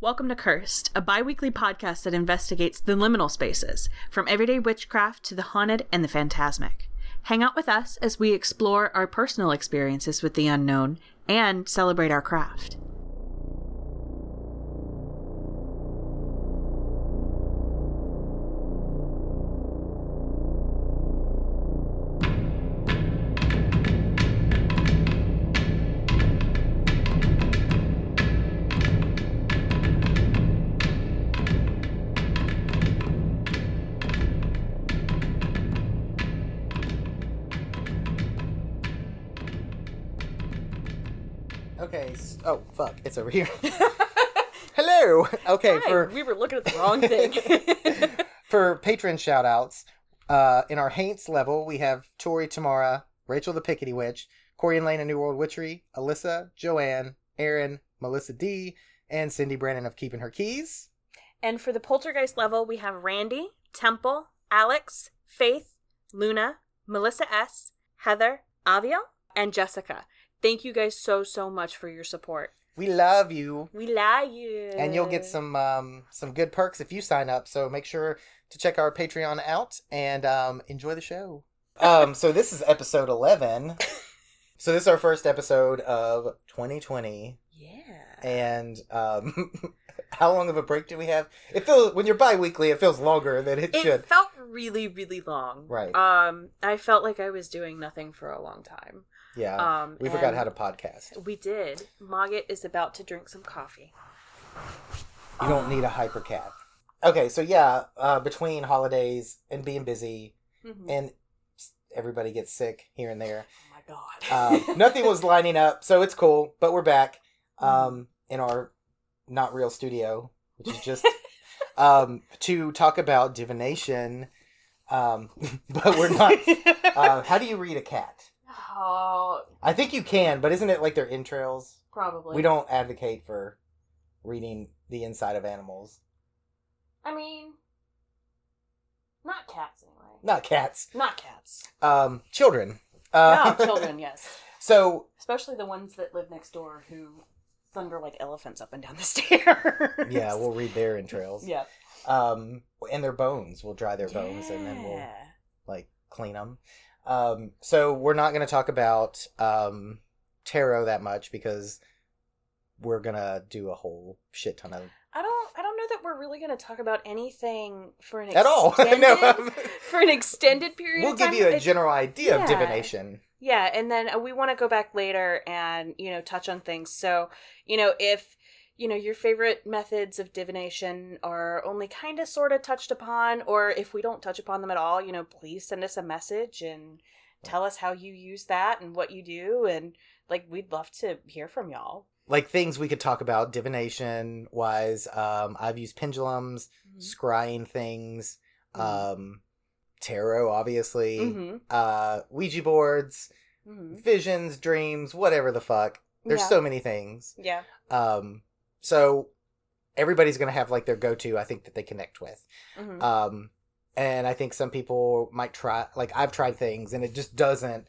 Welcome to Cursed, a bi weekly podcast that investigates the liminal spaces, from everyday witchcraft to the haunted and the phantasmic. Hang out with us as we explore our personal experiences with the unknown and celebrate our craft. Over here. Hello. Okay. For we were looking at the wrong thing. for patron shout outs, uh, in our Haints level, we have Tori Tamara, Rachel the Pickety Witch, Corey and Lane of New World Witchery, Alyssa, Joanne, Aaron, Melissa D, and Cyndi Brannen of Keeping Her Keys. and for the poltergeist level, we have Randy, Temple, Alex, Faith, Luna, Melissa S, Heather, Avio, and Jessica. Thank you guys so, so much for your support. We love you. We love you. And you'll get some um, some good perks if you sign up. So make sure to check our Patreon out and um, enjoy the show. Um, so this is episode eleven. so this is our first episode of 2020. Yeah. And um, how long of a break do we have? It feels when you're bi-weekly, it feels longer than it, It should. felt really, really long. Right. Um, I felt like I was doing nothing for a long time. Yeah. Um, we forgot how to podcast. We did. Mogget is about to drink some coffee. You don't need a hyper cat. Okay, so yeah, uh, between holidays and being busy, Mhm. and everybody gets sick here and there. oh my god. Um, nothing was lining up, so it's cool. But we're back um, in our not real studio, which is just um, to talk about divination. Um, but we're not. Uh, how do you read a cat? Oh, I think you can, but isn't it like their entrails? probably. We don't advocate for reading the inside of animals, I mean, not cats anyway. not cats. Not cats. Um, children. Uh, no, children, yes. So Especially the ones that live next door who thunder like elephants up and down the stairs. yeah, we'll read their entrails. Yeah. Um, and their bones. We'll dry their bones, and then we'll like clean them. Um, so we're not going to talk about um, tarot that much because we're gonna do a whole shit ton of I don't. I don't know that we're really going to talk about anything for an at all. extended, no, for an extended period. we'll give you a general idea yeah. of divination. Yeah, and then we want to go back later and you know touch on things. So you know if you know your favorite methods of divination are only kind of sort of touched upon, or if we don't touch upon them at all, you know, please send us a message and tell us how you use that and what you do, and like we'd love to hear from y'all. Like things we could talk about divination wise. Um, I've used pendulums, scrying things, Mhm. um, tarot, obviously, Mm-hmm. uh, Ouija boards, hmm visions, dreams, whatever the fuck. There's Yeah. so many things. Yeah. Um, so everybody's gonna have like their go-to. I think that they connect with. hmm Um, and I think some people might try. Like I've tried things, and it just doesn't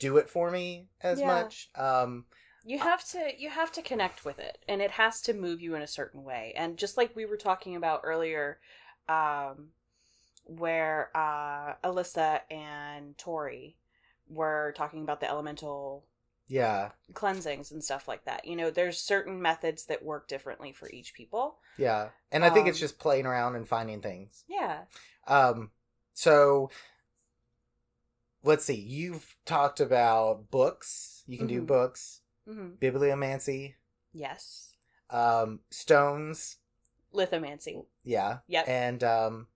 do it for me as Yeah. much. Um, you have to you have to connect with it and it has to move you in a certain way and just like we were talking about earlier um where uh alyssa and tori were talking about the elemental yeah, cleansings and stuff like that. You know there's certain methods that work differently for each people. Yeah, and I think it's Um, just playing around and finding things. yeah. Um, so let's see. You've talked about books. You can do Mhm. books, hmm bibliomancy, yes. Um, stones. lithomancy. Yeah, yep. And um,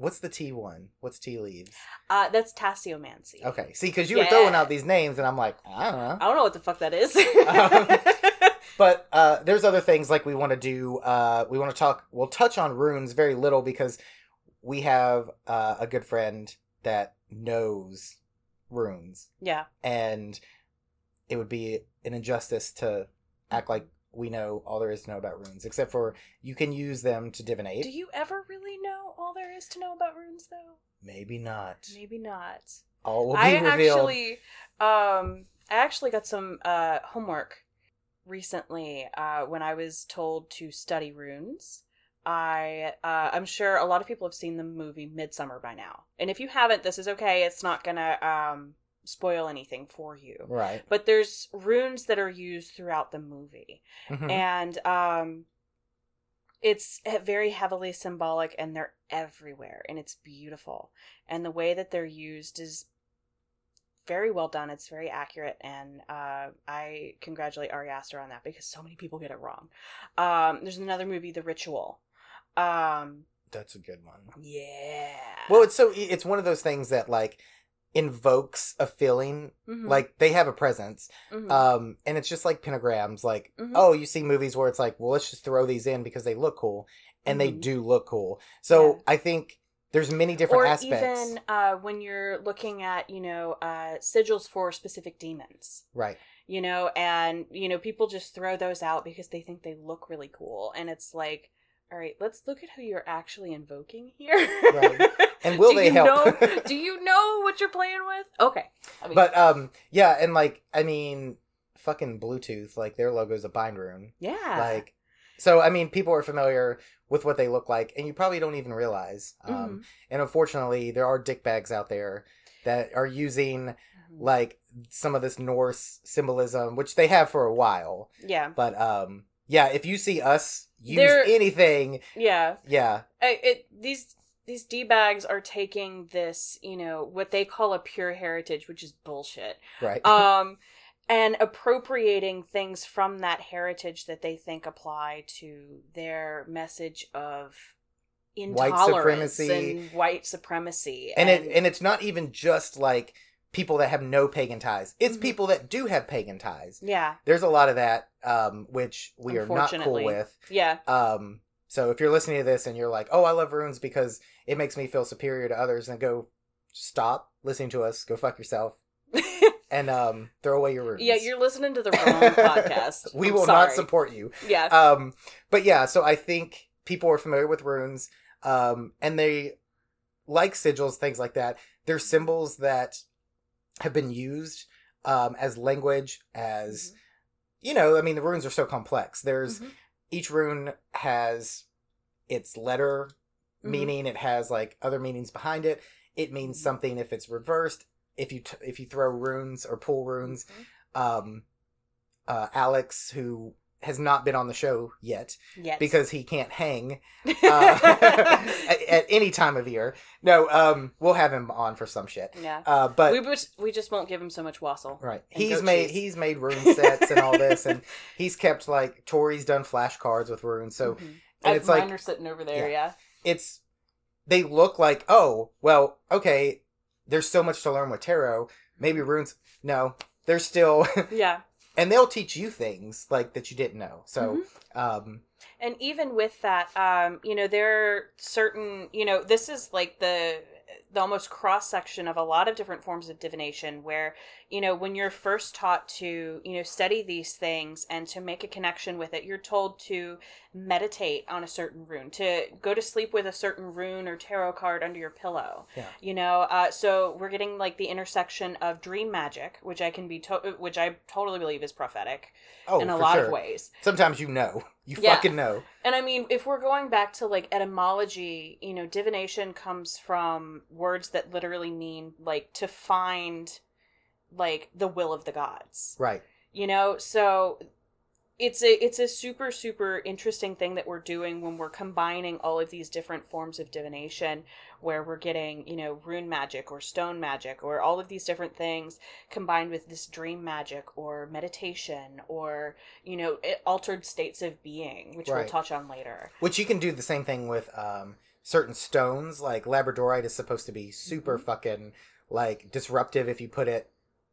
what's the tea one? What's tea leaves? uh that's tasseomancy Okay, see, because you were throwing out these names, and I'm like, I don't know. i don't know what the fuck that is Um, But uh, there's other things like we want to do. Uh, we want to talk. We'll touch on runes very little because we have uh, a good friend that knows runes, yeah and it would be an injustice to act like we know all there is to know about runes, except for you can use them to divinate. Do you ever really know all there is to know about runes, though? Maybe not. Maybe not. All will be I revealed. actually, um, I actually got some uh homework recently uh, when I was told to study runes. I uh, I'm sure a lot of people have seen the movie Midsommar by now, and if you haven't, this is okay. It's not gonna um, spoil anything for you. Right. But there's runes that are used throughout the movie, Mhm. and um, it's very heavily symbolic, and they're everywhere, and it's beautiful. And the way that they're used is very well done. It's very accurate, and uh, I congratulate Ari Aster on that because so many people get it wrong. Um, there's another movie, The Ritual. Um, That's a good one. yeah. Well, it's so it's one of those things that like invokes a feeling Mhm, like they have a presence mhm. um and it's just like pentagrams like Mhm. oh you see movies where it's like well let's just throw these in because they look cool and they Mhm. do look cool so Yeah. i think there's many different or aspects even uh, when you're looking at you know uh, sigils for specific demons right you know and you know people just throw those out because they think they look really cool and it's like all right let's look at who you're actually invoking here Right. And will they you help? know, do you know what you're playing with okay I mean, but um yeah and like i mean fucking bluetooth like their logo's a bind rune yeah like so i mean people are familiar with what they look like and you probably don't even realize um Mhm. and unfortunately there are dickbags out there that are using Mhm. like some of this norse symbolism which they have for a while yeah but um yeah if you see us use They're- anything. Yeah. Yeah. I, it these these d bags are taking this you know what they call a pure heritage which is bullshit. Right. Um and appropriating things from that heritage that they think apply to their message of White intolerance supremacy. and white supremacy and it and it's not even just like people that have no pagan ties. It's Mhm. people that do have pagan ties. Yeah. There's a lot of that um which we are not cool with. Yeah. Um so if you're listening to this and you're like oh i love runes because it makes me feel superior to others then go stop listening to us. Go fuck yourself. And um throw away your runes. Yeah you're listening to the wrong podcast. We I'm will not support you. Yeah. Um but yeah so i think people are familiar with runes um and they like sigils things like that they're symbols that have been used um as language as you know i mean the runes are so complex there's Mhm. each rune has its letter Mhm. meaning it has like other meanings behind it it means Mhm. something if it's reversed if you t- if you throw runes or pull runes Mhm. um uh alex who has not been on the show yet yes because he can't hang uh, at, at any time of year. No um we'll have him on for some shit. Yeah. Uh but we just we just won't give him so much wassail right. he's made cheese. he's made rune sets and all this and he's kept like tori's done flashcards with runes so Mhm. and I- it's like mine are sitting over there yeah, it's they look like oh well okay there's so much to learn with tarot. Maybe runes no there's still yeah. And they'll teach you things like that you didn't know so Mhm. um and even with that um you know there are certain you know this is like the the almost cross section of a lot of different forms of divination where you know when you're first taught to you know study these things and to make a connection with it you're told to meditate on a certain rune to go to sleep with a certain rune or tarot card under your pillow Yeah. you know uh, so we're getting like the intersection of dream magic which i can be to- which i totally believe is prophetic oh in a lot sure. of ways sometimes you know you Yeah. fucking know and I mean, if we're going back to like etymology, you know, divination comes from words that literally mean like to find like the will of the gods. right You know, so it's a it's a super super interesting thing that we're doing when we're combining all of these different forms of divination where we're getting, you know, rune magic or stone magic or all of these different things combined with this dream magic or meditation or, you know, altered states of being, which we'll touch on later. which you can do the same thing with um certain stones like labradorite is supposed to be super Mhm. fucking like disruptive if you put it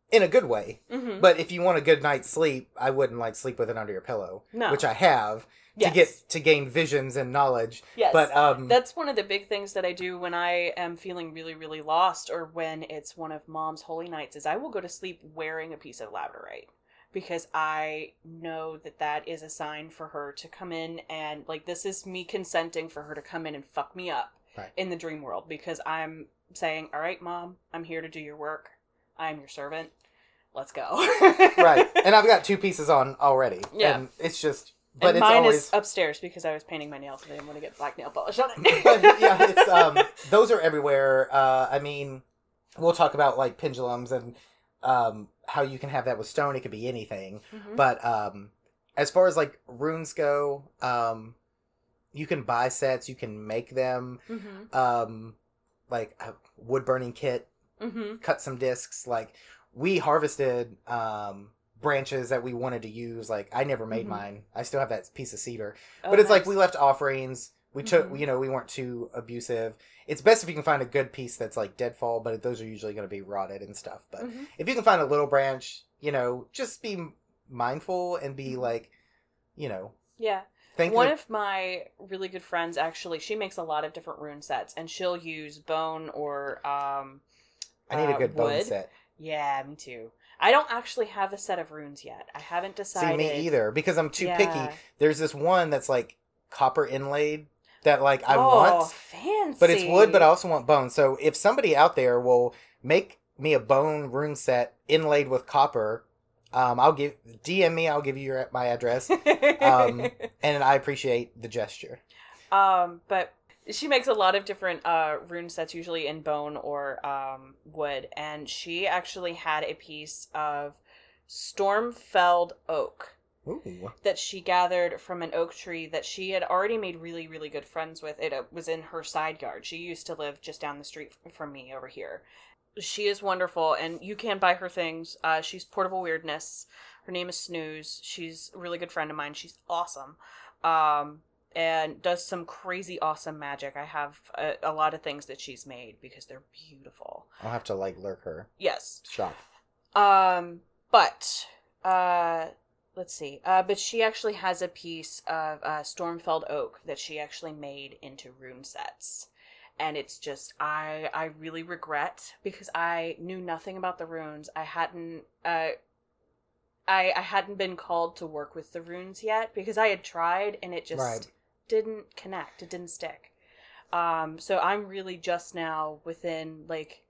in a good way Mm-hmm. but if you want a good night's sleep i wouldn't like sleep with it under your pillow No. which i have yes. to get to gain visions and knowledge yes. but um That's one of the big things that I do when I am feeling really, really lost, or when it's one of mom's holy nights. Is I will go to sleep wearing a piece of labradorite because I know that that is a sign for her to come in and like this is me consenting for her to come in and fuck me up Right. in the dream world because I'm saying, "All right, mom, I'm here to do your work. I'm your servant." let's go. right. And I've got two pieces on already. Yeah. And it's just, but and it's mine always. is upstairs because I was painting my nails and I didn't want to get black nail polish on it. but yeah, it's um, those are everywhere. Uh, I mean, we'll talk about like pendulums and um, how you can have that with stone. It could be anything. Mhm. But um, as far as like runes go, um, you can buy sets. You can make them. Mhm. Um, like a wood burning kit. Mhm. Cut some discs. Like we harvested um branches that we wanted to use. Like I never made Mhm. mine. I still have that piece of cedar. Oh, but it's like we left offerings. We took, Mhm. you know, we weren't too abusive. It's best if you can find a good piece that's like deadfall, but those are usually going to be rotted and stuff. But Mhm. if you can find a little branch, you know, just be mindful and be Mhm. like, you know, Yeah. think One that- of my really good friends actually, she makes a lot of different rune sets, and she'll use bone or um. I need a uh, good bone set. Yeah, me too. I don't actually have a set of runes yet. I haven't decided. See me either because I'm too Yeah. picky. There's this one that's like copper inlaid that like I oh, want, fancy. but it's wood. But I also want bone. So if somebody out there will make me a bone rune set inlaid with copper, um, I'll give DM me. I'll give you your, my address, um, and I appreciate the gesture. um, but she makes a lot of different uh rune sets, usually in bone or um wood, and she actually had a piece of storm-felled oak Ooh. that she gathered from an oak tree that she had already made really really good friends with. It uh, was in her side yard. She used to live just down the street from me over here. She is wonderful and you can buy her things. Uh, she's portable weirdness. Her name is snooze. She's a really good friend of mine. She's awesome. Um, and does some crazy awesome magic. I have a, a lot of things that she's made because they're beautiful. I'll have to like lurk her. Yes. Shop. um, but uh, let's see. Uh, but she actually has a piece of uh, storm-felled oak that she actually made into rune sets, and it's just I I really regret because I knew nothing about the runes. I hadn't uh. I, I hadn't been called to work with the runes yet because I had tried and it just Right. didn't connect. It didn't stick. Um, so I'm really just now within like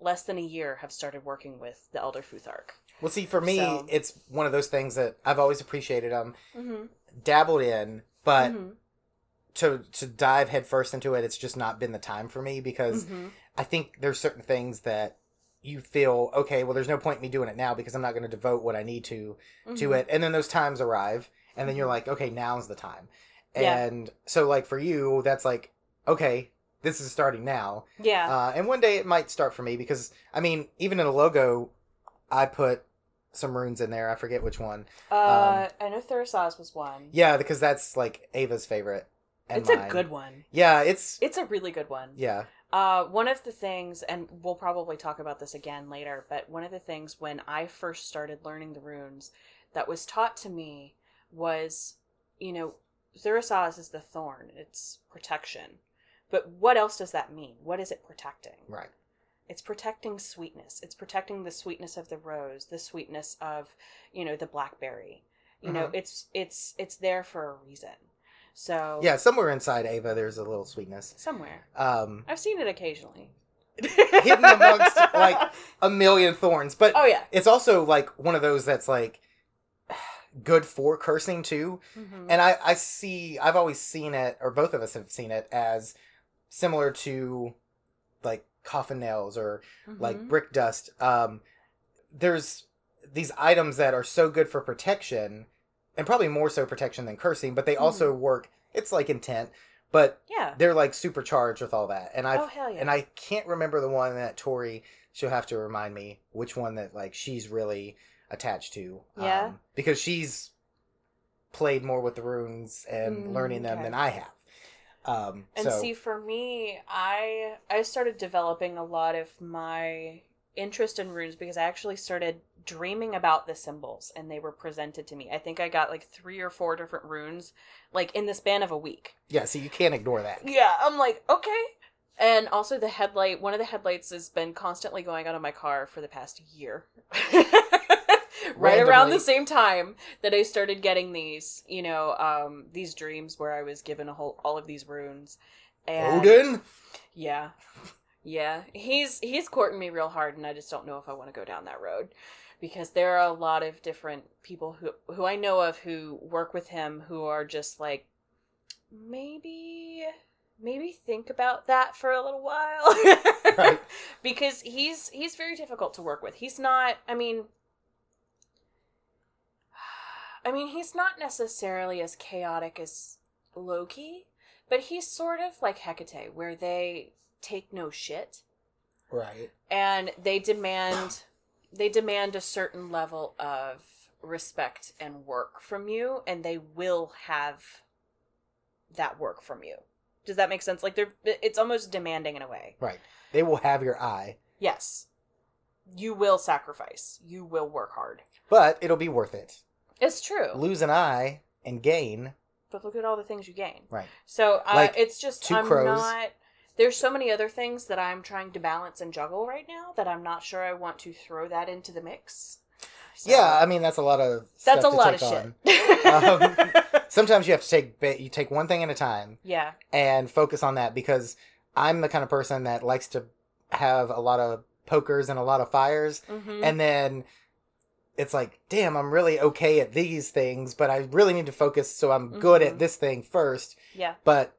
less than a year have started working with the Elder Futhark. Well, see, for me, So- it's one of those things that I've always appreciated. Um, Mm-hmm. dabbled in, but mm-hmm. to to dive headfirst into it, it's just not been the time for me because Mm-hmm. I think there's certain things that you feel okay. Well, there's no point in me doing it now because I'm not going to devote what I need to Mm-hmm. to it. And then those times arrive, and then you're like, okay, now's the time. Yeah. And so, like for you, that's like, okay, this is starting now. Yeah. Uh, and one day it might start for me because I mean, even in a logo, I put some runes in there. I forget which one. uh, I know Thurisaz was one. Yeah, because that's like Ava's favorite. And it's a good one. Yeah, it's It's a really good one. yeah. Uh, one of the things, and we'll probably talk about this again later, but one of the things when I first started learning the runes that was taught to me was, you know, Thurisaz is the thorn, it's protection. But what else does that mean? What is it protecting? Right. It's protecting sweetness. It's protecting the sweetness of the rose, the sweetness of, you know, the blackberry. You know, Mhm. it's it's it's there for a reason. So Yeah, somewhere inside Ava, there's a little sweetness. somewhere. Um, I've seen it occasionally. Hidden amongst, like- a million thorns, but Oh yeah. it's also like one of those that's like good for cursing too. Mhm. And I, I see, I've always seen it, or both of us have seen it as similar to like coffin nails or like Mhm. brick dust. Um, there's these items that are so good for protection, and probably more so protection than cursing, but they Mm-hmm. also work. It's like intent, but yeah. they're like supercharged with all that. And I Oh yeah. and I can't remember the one that Tori. She'll have to remind me which one that like she's really attached to. Yeah? um, because she's played more with the runes and Mm, learning them okay. than I have. Um, and so see for me, I I started developing a lot of my interest in runes because I actually started dreaming about the symbols and they were presented to me. I think I got like three or four different runes like in the span of a week. yeah, so you can't ignore that. Yeah, I'm like, okay. And also the headlight, one of the headlights has been constantly going out of my car for the past year. right around the same time that I started getting these, you know, um these dreams where I was given a whole all of these runes. And Odin. yeah. Yeah, he's he's courting me real hard, and I just don't know if I want to go down that road because there are a lot of different people who who I know of who work with him who are just like maybe maybe think about that for a little while Right. because he's he's very difficult to work with he's not i mean i mean he's not necessarily as chaotic as loki but he's sort of like hecate where they take no shit. Right. and they demand they demand a certain level of respect and work from you and they will have that work from you. Does that make sense? Like they're it's almost demanding in a way. Right. They will have your eye, yes. You will sacrifice. You will work hard. But it'll be worth it. It's true Lose an eye and gain. but look at all the things you gain Right. so uh, Like it's just two i'm crows. not there's so many other things that i'm trying to balance and juggle right now that i'm not sure i want to throw that into the mix So- Yeah, I mean that's a lot of. That's a lot of shit. Um, Sometimes you have to take you take one thing at a time yeah. and focus on that because I'm the kind of person that likes to have a lot of pokers and a lot of fires, Mm-hmm. and then it's like, damn, I'm really okay at these things, but I really need to focus so I'm good Mhm. at this thing first. yeah. But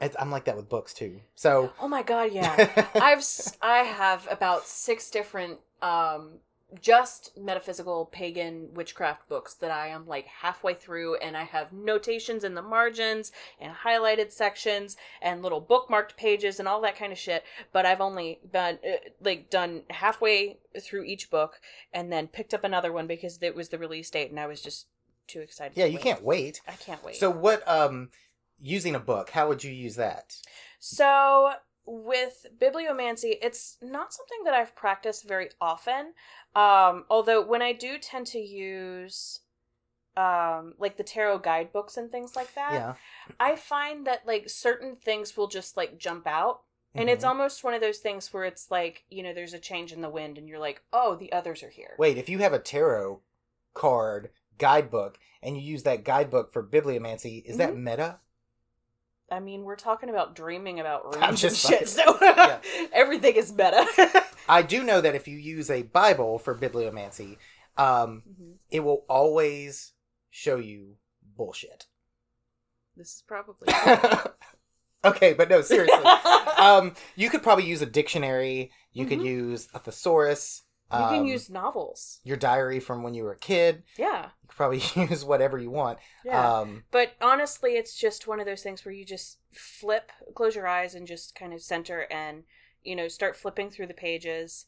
it's, I'm like that with books too. So Oh my god, yeah. I've I have about six different um just metaphysical pagan witchcraft books that I am like halfway through and I have notations in the margins and highlighted sections and little bookmarked pages and all that kind of shit but I've only been uh, like done halfway through each book and then picked up another one because it was the release date and I was just too excited yeah, to you wait. can't wait. I can't wait So what? Um, using a book, how would you use that? So with bibliomancy, it's not something that I've practiced very often. Um, although when I do tend to use um like the tarot guidebooks and things like that, yeah, I find that like certain things will just like jump out. And it's Mhm. almost one of those things where it's like, you know, there's a change in the wind and you're like, oh, the others are here. Wait, if you have a tarot card guidebook and you use that guidebook for bibliomancy, is that Mm-hmm. meta? I mean, we're talking about dreaming about runes I'm and shit, so Yeah. everything is meta. I do know that if you use a Bible for bibliomancy, um, Mhm. it will always show you bullshit. This is probably okay, but no, seriously. um, you could probably use a dictionary. You could Mhm. use a thesaurus. You can um, use novels. your diary from when you were a kid. Yeah. You could probably use whatever you want. Yeah. Um, but honestly, it's just one of those things where you just flip, close your eyes, and just kind of center and, you know, start flipping through the pages.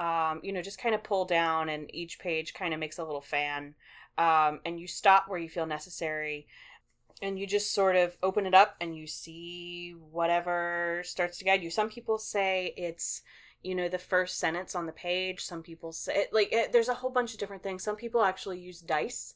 Um, you know, just kind of pull down, and each page kind of makes a little fan. Um, and you stop where you feel necessary. And you just sort of open it up and you see whatever starts to guide you. Some people say it's you know the first sentence on the page some people say like it, there's a whole bunch of different things some people actually use dice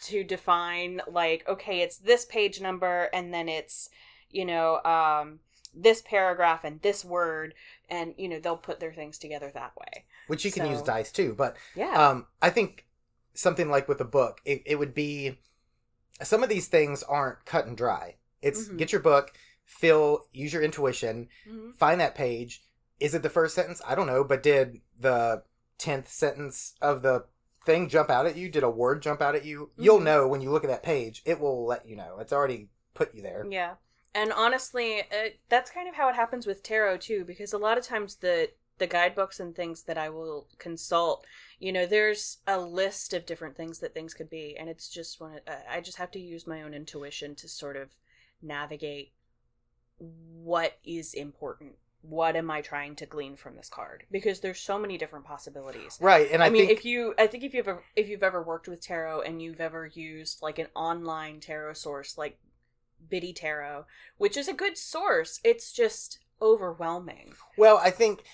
to define like okay it's this page number and then it's you know um this paragraph and this word and you know they'll put their things together that way which you can use dice too, but yeah um, I think something like with a book, it, it would be some of these things aren't cut and dry. It's Mhm. get your book, fill, use your intuition, Mhm. find that page. Is it the first sentence? I don't know, but did the tenth sentence of the thing jump out at you? Did a word jump out at you? You'll Mhm. know when you look at that page. It will let you know. It's already put you there. Yeah. And honestly, it, that's kind of how it happens with tarot too because a lot of times the the guidebooks and things that I will consult, you know, there's a list of different things that things could be and it's just one I just have to use my own intuition to sort of navigate what is important. What am I trying to glean from this card? Because there's so many different possibilities. Right, and I, I, mean, think if you, I think if you've ever, if you've ever worked with tarot and you've ever used like an online tarot source like Biddy Tarot, which is a good source, it's just overwhelming. well, I think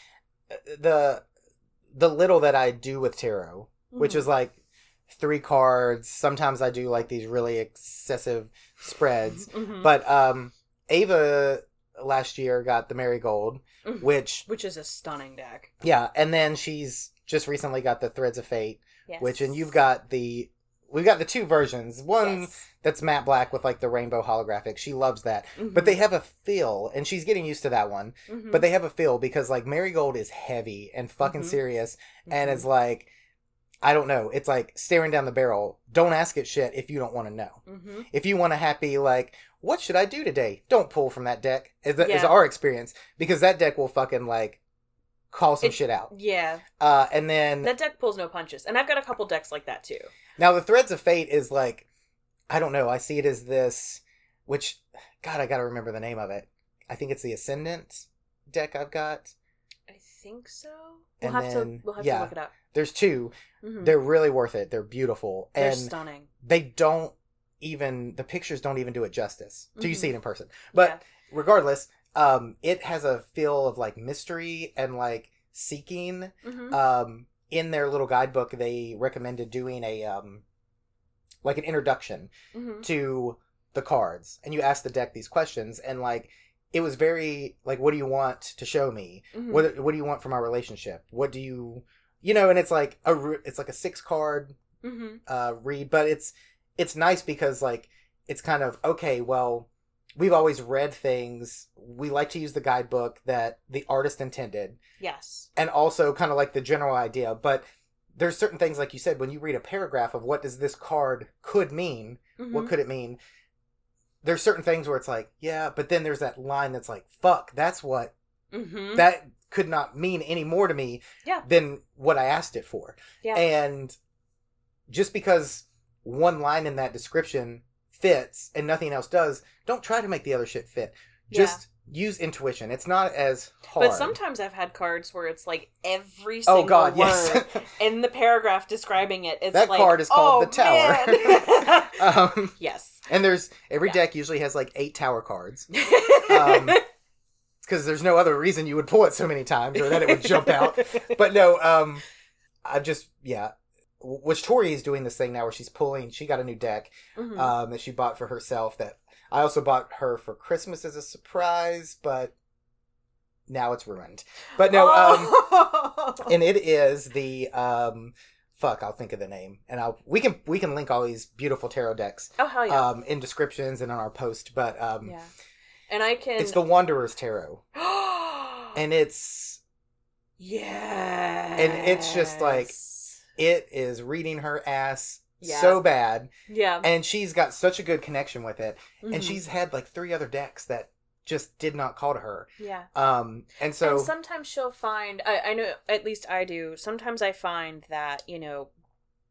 uh, the the little that I do with tarot, which Mhm. is like three cards. Sometimes I do like these really excessive spreads. Mhm. But um Ava last year got the Marigold, Mhm. which which is a stunning deck. yeah, and then she's just recently got the Threads of Fate, Yes. which and you've got the we've got the two versions. One Yes. that's matte black with like the rainbow holographic. She loves that. Mhm. But they have a feel, and she's getting used to that one. Mhm. But they have a feel because like Marigold is heavy and fucking Mhm. serious, and Mhm. it's like, I don't know. It's like staring down the barrel. Don't ask it shit if you don't want to know. Mhm. If you want a happy like, what should I do today? Don't pull from that deck. Is, the, is our experience because that deck will fucking like call some It- shit out. Yeah, Uh, and then that deck pulls no punches, and I've got a couple decks like that too. Now the Threads of Fate is like I don't know, I see it as this which God, I gotta remember the name of it. I think it's the Ascendant deck I've got. I think so. We'll And have then- to we'll have yeah. to look it up. There's two. Mhm. They're really worth it. They're beautiful. They're and stunning. they don't even the pictures don't even do it justice. till you Mhm. see it in person. But Yeah. regardless, um, it has a feel of like mystery and like seeking. Mhm. um in their little guidebook they recommended doing a um like an introduction Mhm. to the cards and you ask the deck these questions and like it was very like what do you want to show me Mhm. what what do you want from our relationship what do you you know and it's like a it's like a six card Mhm. uh read but it's it's nice because like it's kind of okay well we've always read things we like to use the guidebook that the artist intended Yes. and also kind of like the general idea but there's certain things like you said when you read a paragraph of what does this card could mean what Mhm. could it mean there's certain things where it's like yeah but then there's that line that's like fuck that's what Mhm. that could not mean any more to me Yeah. than what i asked it for Yeah. and just because one line in that description fits and nothing else does don't try to make the other shit fit Yeah. just use intuition it's not as hard But sometimes I've had cards where it's like every single oh god word yes in the paragraph describing it. It's That like, card is called oh, the Tower." um yes. And there's every Yeah. deck usually has like eight tower cards Um, because there's no other reason you would pull it so many times or that it would jump out. But no, um, I've just yeah, which Tori is doing this thing now where she's pulling. She got a new deck Mhm. um that she bought for herself that I also bought her for Christmas as a surprise, but now it's ruined. But no, um, Oh. and it is the um. Fuck, I'll think of the name, and I'll we can we can link all these beautiful tarot decks oh hell yeah, um in descriptions and on our post. But um, yeah. And I can. it's the Wanderer's Tarot, and it's yeah, and it's just like- it is reading her ass Yeah. so bad, yeah, and she's got such a good connection with it, and Mhm. she's had like three other decks that just did not call to her. yeah. Um, and so and sometimes she'll find I, I know at least i do sometimes i find that you know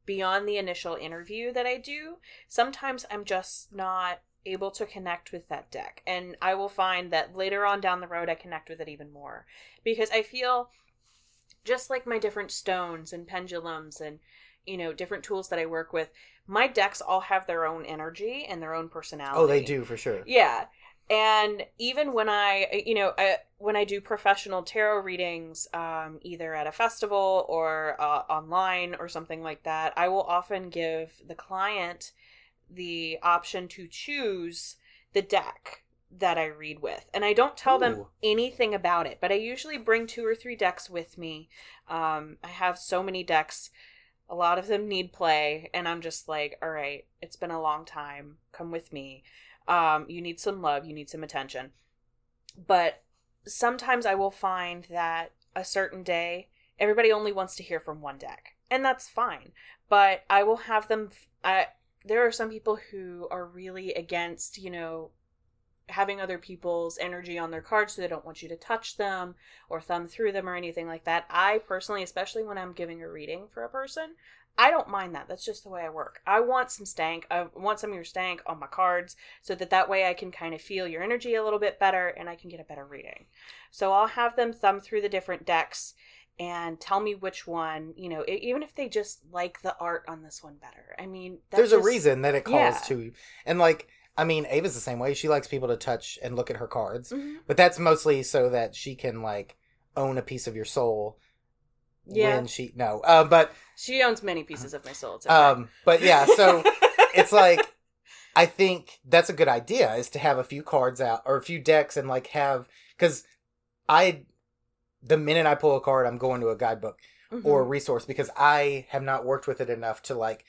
beyond the initial interview that i do sometimes i'm just not able to connect with that deck and i will find that later on down the road i connect with it even more because i feel just like my different stones and pendulums and you know different tools that i work with my decks all have their own energy and their own personality oh, they do for sure. yeah. And even when I, you know, I, when I do professional tarot readings, um, either at a festival or uh, online or something like that, I will often give the client the option to choose the deck that I read with. And I don't tell them anything about it, but I usually bring two or three decks with me. Um, I have so many decks. A lot of them need play, and I'm just like, all right, it's been a long time. Come with me. Um, you need some love, you need some attention. But sometimes I will find that a certain day, everybody only wants to hear from one deck, and that's fine. But I will have them. I, there are some people who are really against, you know, having other people's energy on their cards so they don't want you to touch them or thumb through them or anything like that. I personally, especially when I'm giving a reading for a person, I don't mind that. That's just the way I work. I want some stank. I want some of your stank on my cards so that that way I can kind of feel your energy a little bit better and I can get a better reading. So I'll have them thumb through the different decks and tell me which one, you know, even if they just like the art on this one better. I mean, There's a reason that it calls Yeah. to, and like I mean, Ava's the same way. She likes people to touch and look at her cards, Mhm. but that's mostly so that she can like own a piece of your soul. Yeah. When she no, uh, but She owns many pieces of my soul. Okay. um, but yeah. So it's like I think that's a good idea is to have a few cards out or a few decks and like have because I the minute I pull a card, I'm going to a guidebook or a resource because I have not worked with it enough to like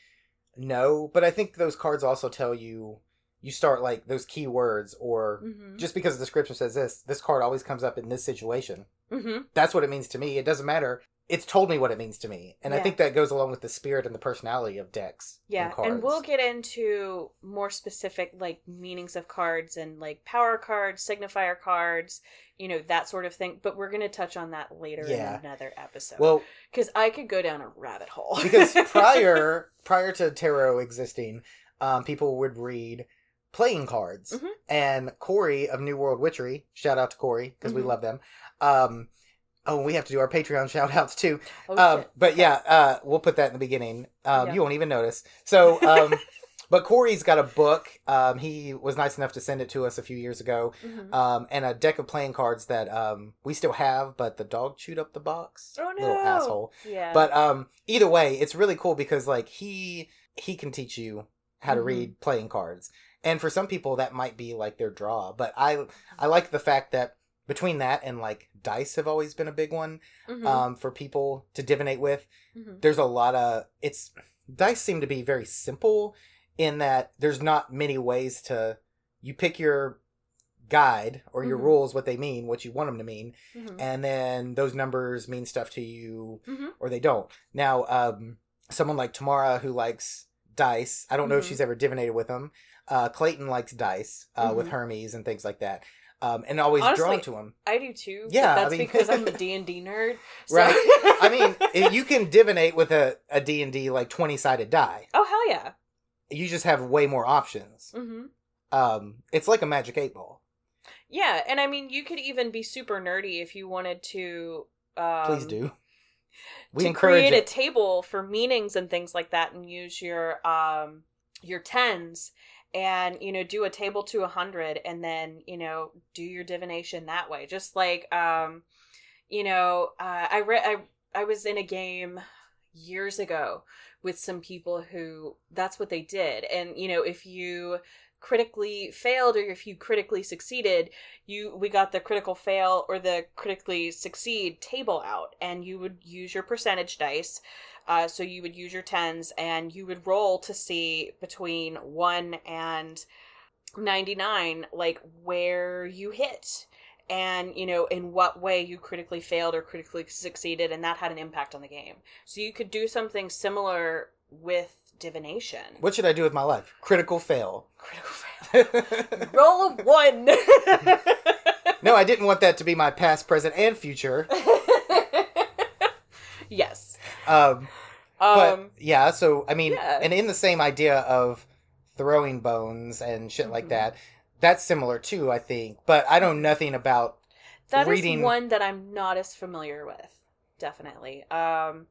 no, but I think those cards also tell you you start like those keywords or Mm-hmm. just because the description says this, this card always comes up in this situation. Mm-hmm. That's what it means to me. It doesn't matter. It's told me what it means to me. And I think that goes along with the spirit and the personality of decks. Yeah, and, and we'll get into more specific like meanings of cards and like power cards, signifier cards, you know, that sort of thing. But we're gonna touch on that later Yeah. in another episode. Well, because I could go down a rabbit hole. because prior prior to tarot existing, um, people would read playing cards, Mhm. and Corey of New World Witchery, shout out to Corey because we Mhm. love them. Um, oh, we have to do our Patreon shout outs too. oh, um, but yeah, uh, we'll put that in the beginning. Um, Yeah. You won't even notice. So, um, but Corey's got a book. Um, he was nice enough to send it to us a few years ago, Mhm. um, and a deck of playing cards that um, we still have, but the dog chewed up the box. Oh no, Little asshole. Yeah, But um, either way, it's really cool because like he he can teach you how to Mhm. read playing cards, and for some people that might be like their draw. But I I like the fact that between that and like dice have always been a big one Mhm. um, for people to divinate with. Mhm. There's a lot of it's dice seem to be very simple in that there's not many ways to you pick your guide or your Mhm. rules what they mean what you want them to mean Mhm. and then those numbers mean stuff to you Mhm. or they don't now um someone like tamara who likes dice i don't know if Mhm. she's ever divinated with them uh clayton likes dice uh with hermes and things like that um and always Honestly, drawn to them I do too. Yeah, I that's mean- because I'm a D and D nerd. so- Right. i mean if you can divinate with a, a d&d like 20 sided die oh hell yeah. you just have way more options hmm um it's like a magic eight ball Yeah, and I mean, you could even be super nerdy if you wanted to. Um, please do we to create a table for meanings and things like that, and use your um your tens, and you know do a table to a hundred, and then you know do your divination that way. Just like um, you know, uh, I read I I was in a game years ago with some people who that's what they did, and you know if you critically failed or if you critically succeeded you we got the critical fail or the critically succeed table out and you would use your percentage dice uh, so you would use your tens and you would roll to see between 1 and 99 like where you hit. And you know in what way you critically failed or critically succeeded and that had an impact on the game. So you could do something similar with divination. What should i do with my life? Critical fail. Critical fail. Roll a one. No i didn't want that to be my past present and future. Yes. Um but um yeah so i mean yeah. and in the same idea of throwing bones and shit like Mhm. that that's similar too i think but i know nothing about That is reading- one that i'm not as familiar with definitely. Um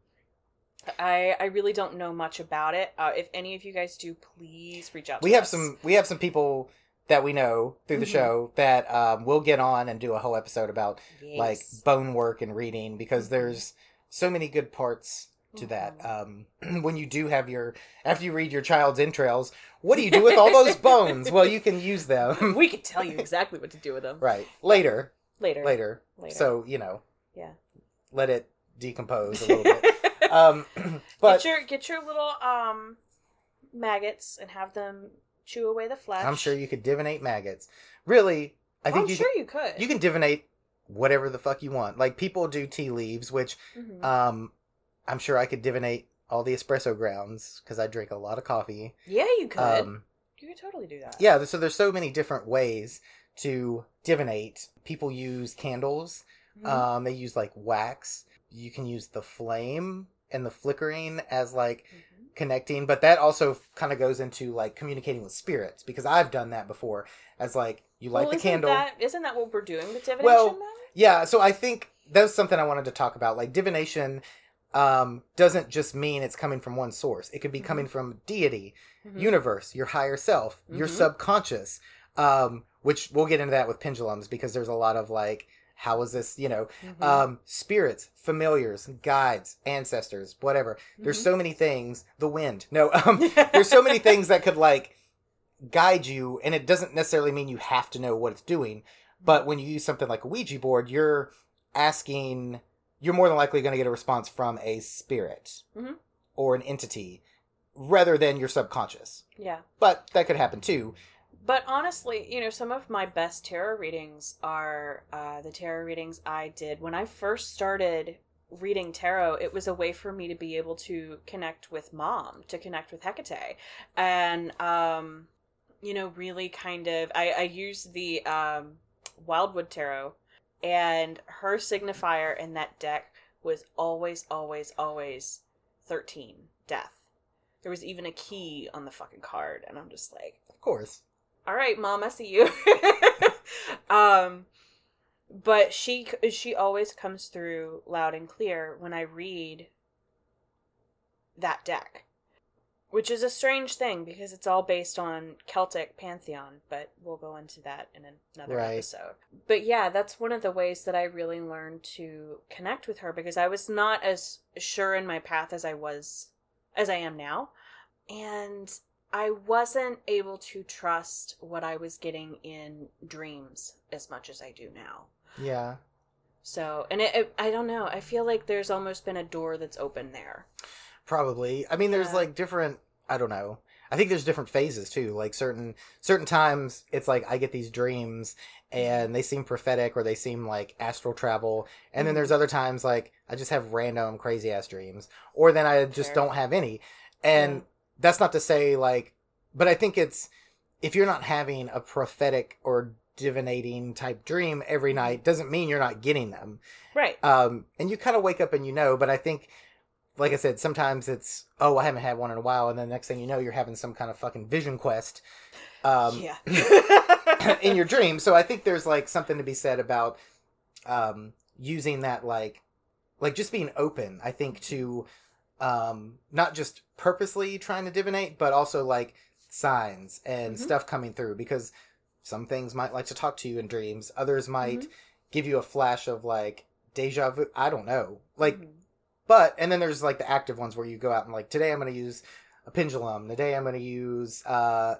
i i really don't know much about it. Uh, if any of you guys do please reach out to we have us. some we have some people that we know through the Mhm. show that um, we'll get on and do a whole episode about like bone work and reading because Mhm. there's so many good parts to that. Mhm. um when you do have your after you read your child's entrails what do you do with all those bones? Well you can use them. We could tell you exactly what to do with them. Right. Later. Later. Later. Later. So you know. Yeah. Let it decompose a little bit um but get your get your little um maggots and have them chew away the flesh. I'm sure you could divinate maggots. Really i think I'm you sure can, you could. you can divinate whatever the fuck you want. Like people do tea leaves which Mhm. um i'm sure i could divinate all the espresso grounds because i drink a lot of coffee. Yeah you could. Um you could totally do that. yeah so there's so many different ways to divinate. People use candles. Mhm. um they use like wax. You can use the flame and the flickering as like Mhm. connecting but that also kind of goes into like communicating with spirits because i've done that before as like you light well, the isn't candle That, isn't that what we're doing with divination? Well, then? yeah so i think that's something i wanted to talk about like divination um doesn't just mean it's coming from one source it could be Mhm. coming from deity Mhm. universe your higher self your Mhm. subconscious um which we'll get into that with pendulums because there's a lot of like how is this you know Mhm. um spirits familiars guides ancestors whatever there's Mhm. so many things the wind no um there's so many things that could like guide you and it doesn't necessarily mean you have to know what it's doing but when you use something like a ouija board you're asking you're more than likely going to get a response from a spirit Mhm. or an entity rather than your subconscious. Yeah. But that could happen too. But honestly, you know, some of my best tarot readings are uh, the tarot readings I did when I first started reading tarot. It was a way for me to be able to connect with mom, to connect with Hecate, and um, you know, really kind of. I I used the um, Wildwood Tarot, and her signifier in that deck was always, always, always thirteen, death. There was even a key on the fucking card, and I'm just like, Of course. All right mom i see you. Um but she she always comes through loud and clear when i read that deck which is a strange thing because it's all based on celtic pantheon but we'll go into that in another Right. episode. But yeah that's one of the ways that i really learned to connect with her because i was not as sure in my path as i was as i am now. And I wasn't able to trust what I was getting in dreams as much as I do now. Yeah. So, and it, it I don't know. I feel like there's almost been a door that's open there. Probably. I mean, there's Yeah. like different. I don't know. I think there's different phases too. Like certain certain times, it's like I get these dreams and they seem prophetic or they seem like astral travel. And then Mhm. there's other times like I just have random crazy ass dreams, or then I just Fair. don't have any. And Yeah. That's not to say like, but I think it's if you're not having a prophetic or divinating type dream every night doesn't mean you're not getting them Right. um, and you kind of wake up and you know. But I think, like I said, sometimes it's oh I haven't had one in a while, and then the next thing you know, you're having some kind of fucking vision quest, um, yeah. in your dream. So I think there's like something to be said about um, using that like like just being open. I think to um, not just purposely trying to divinate, but also like signs and Mhm. stuff coming through because some things might like to talk to you in dreams. Others might Mhm. give you a flash of like deja vu. I don't know. Like Mhm. but and then there's like the active ones where you go out and like today I'm going to use a pendulum. Today I'm going to use uh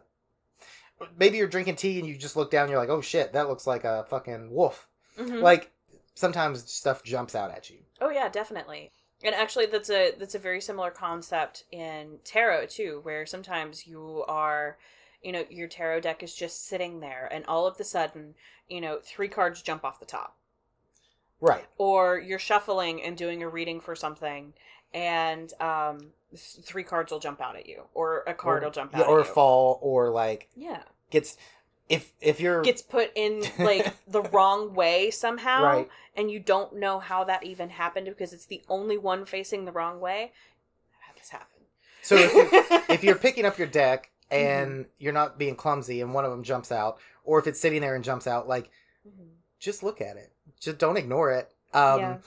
maybe you're drinking tea and you just look down and you're like, "Oh shit, that looks like a fucking wolf." Mhm. Like sometimes stuff jumps out at you. Oh yeah, definitely. And actually that's a that's a very similar concept in tarot too, where sometimes you are you know, your tarot deck is just sitting there and all of the sudden, you know, three cards jump off the top. Right. Or you're shuffling and doing a reading for something and um three cards will jump out at you or a card or, will jump yeah, out or at you. fall or like Yeah. gets if if you're Gets put in like the wrong way somehow right. and you don't know how that even happened because it's the only one facing the wrong way. I've had this happen. So if you're, if you're picking up your deck and Mm-hmm. you're not being clumsy and one of them jumps out or if it's sitting there and jumps out like Mhm. just look at it. Just don't ignore it. Um Yeah.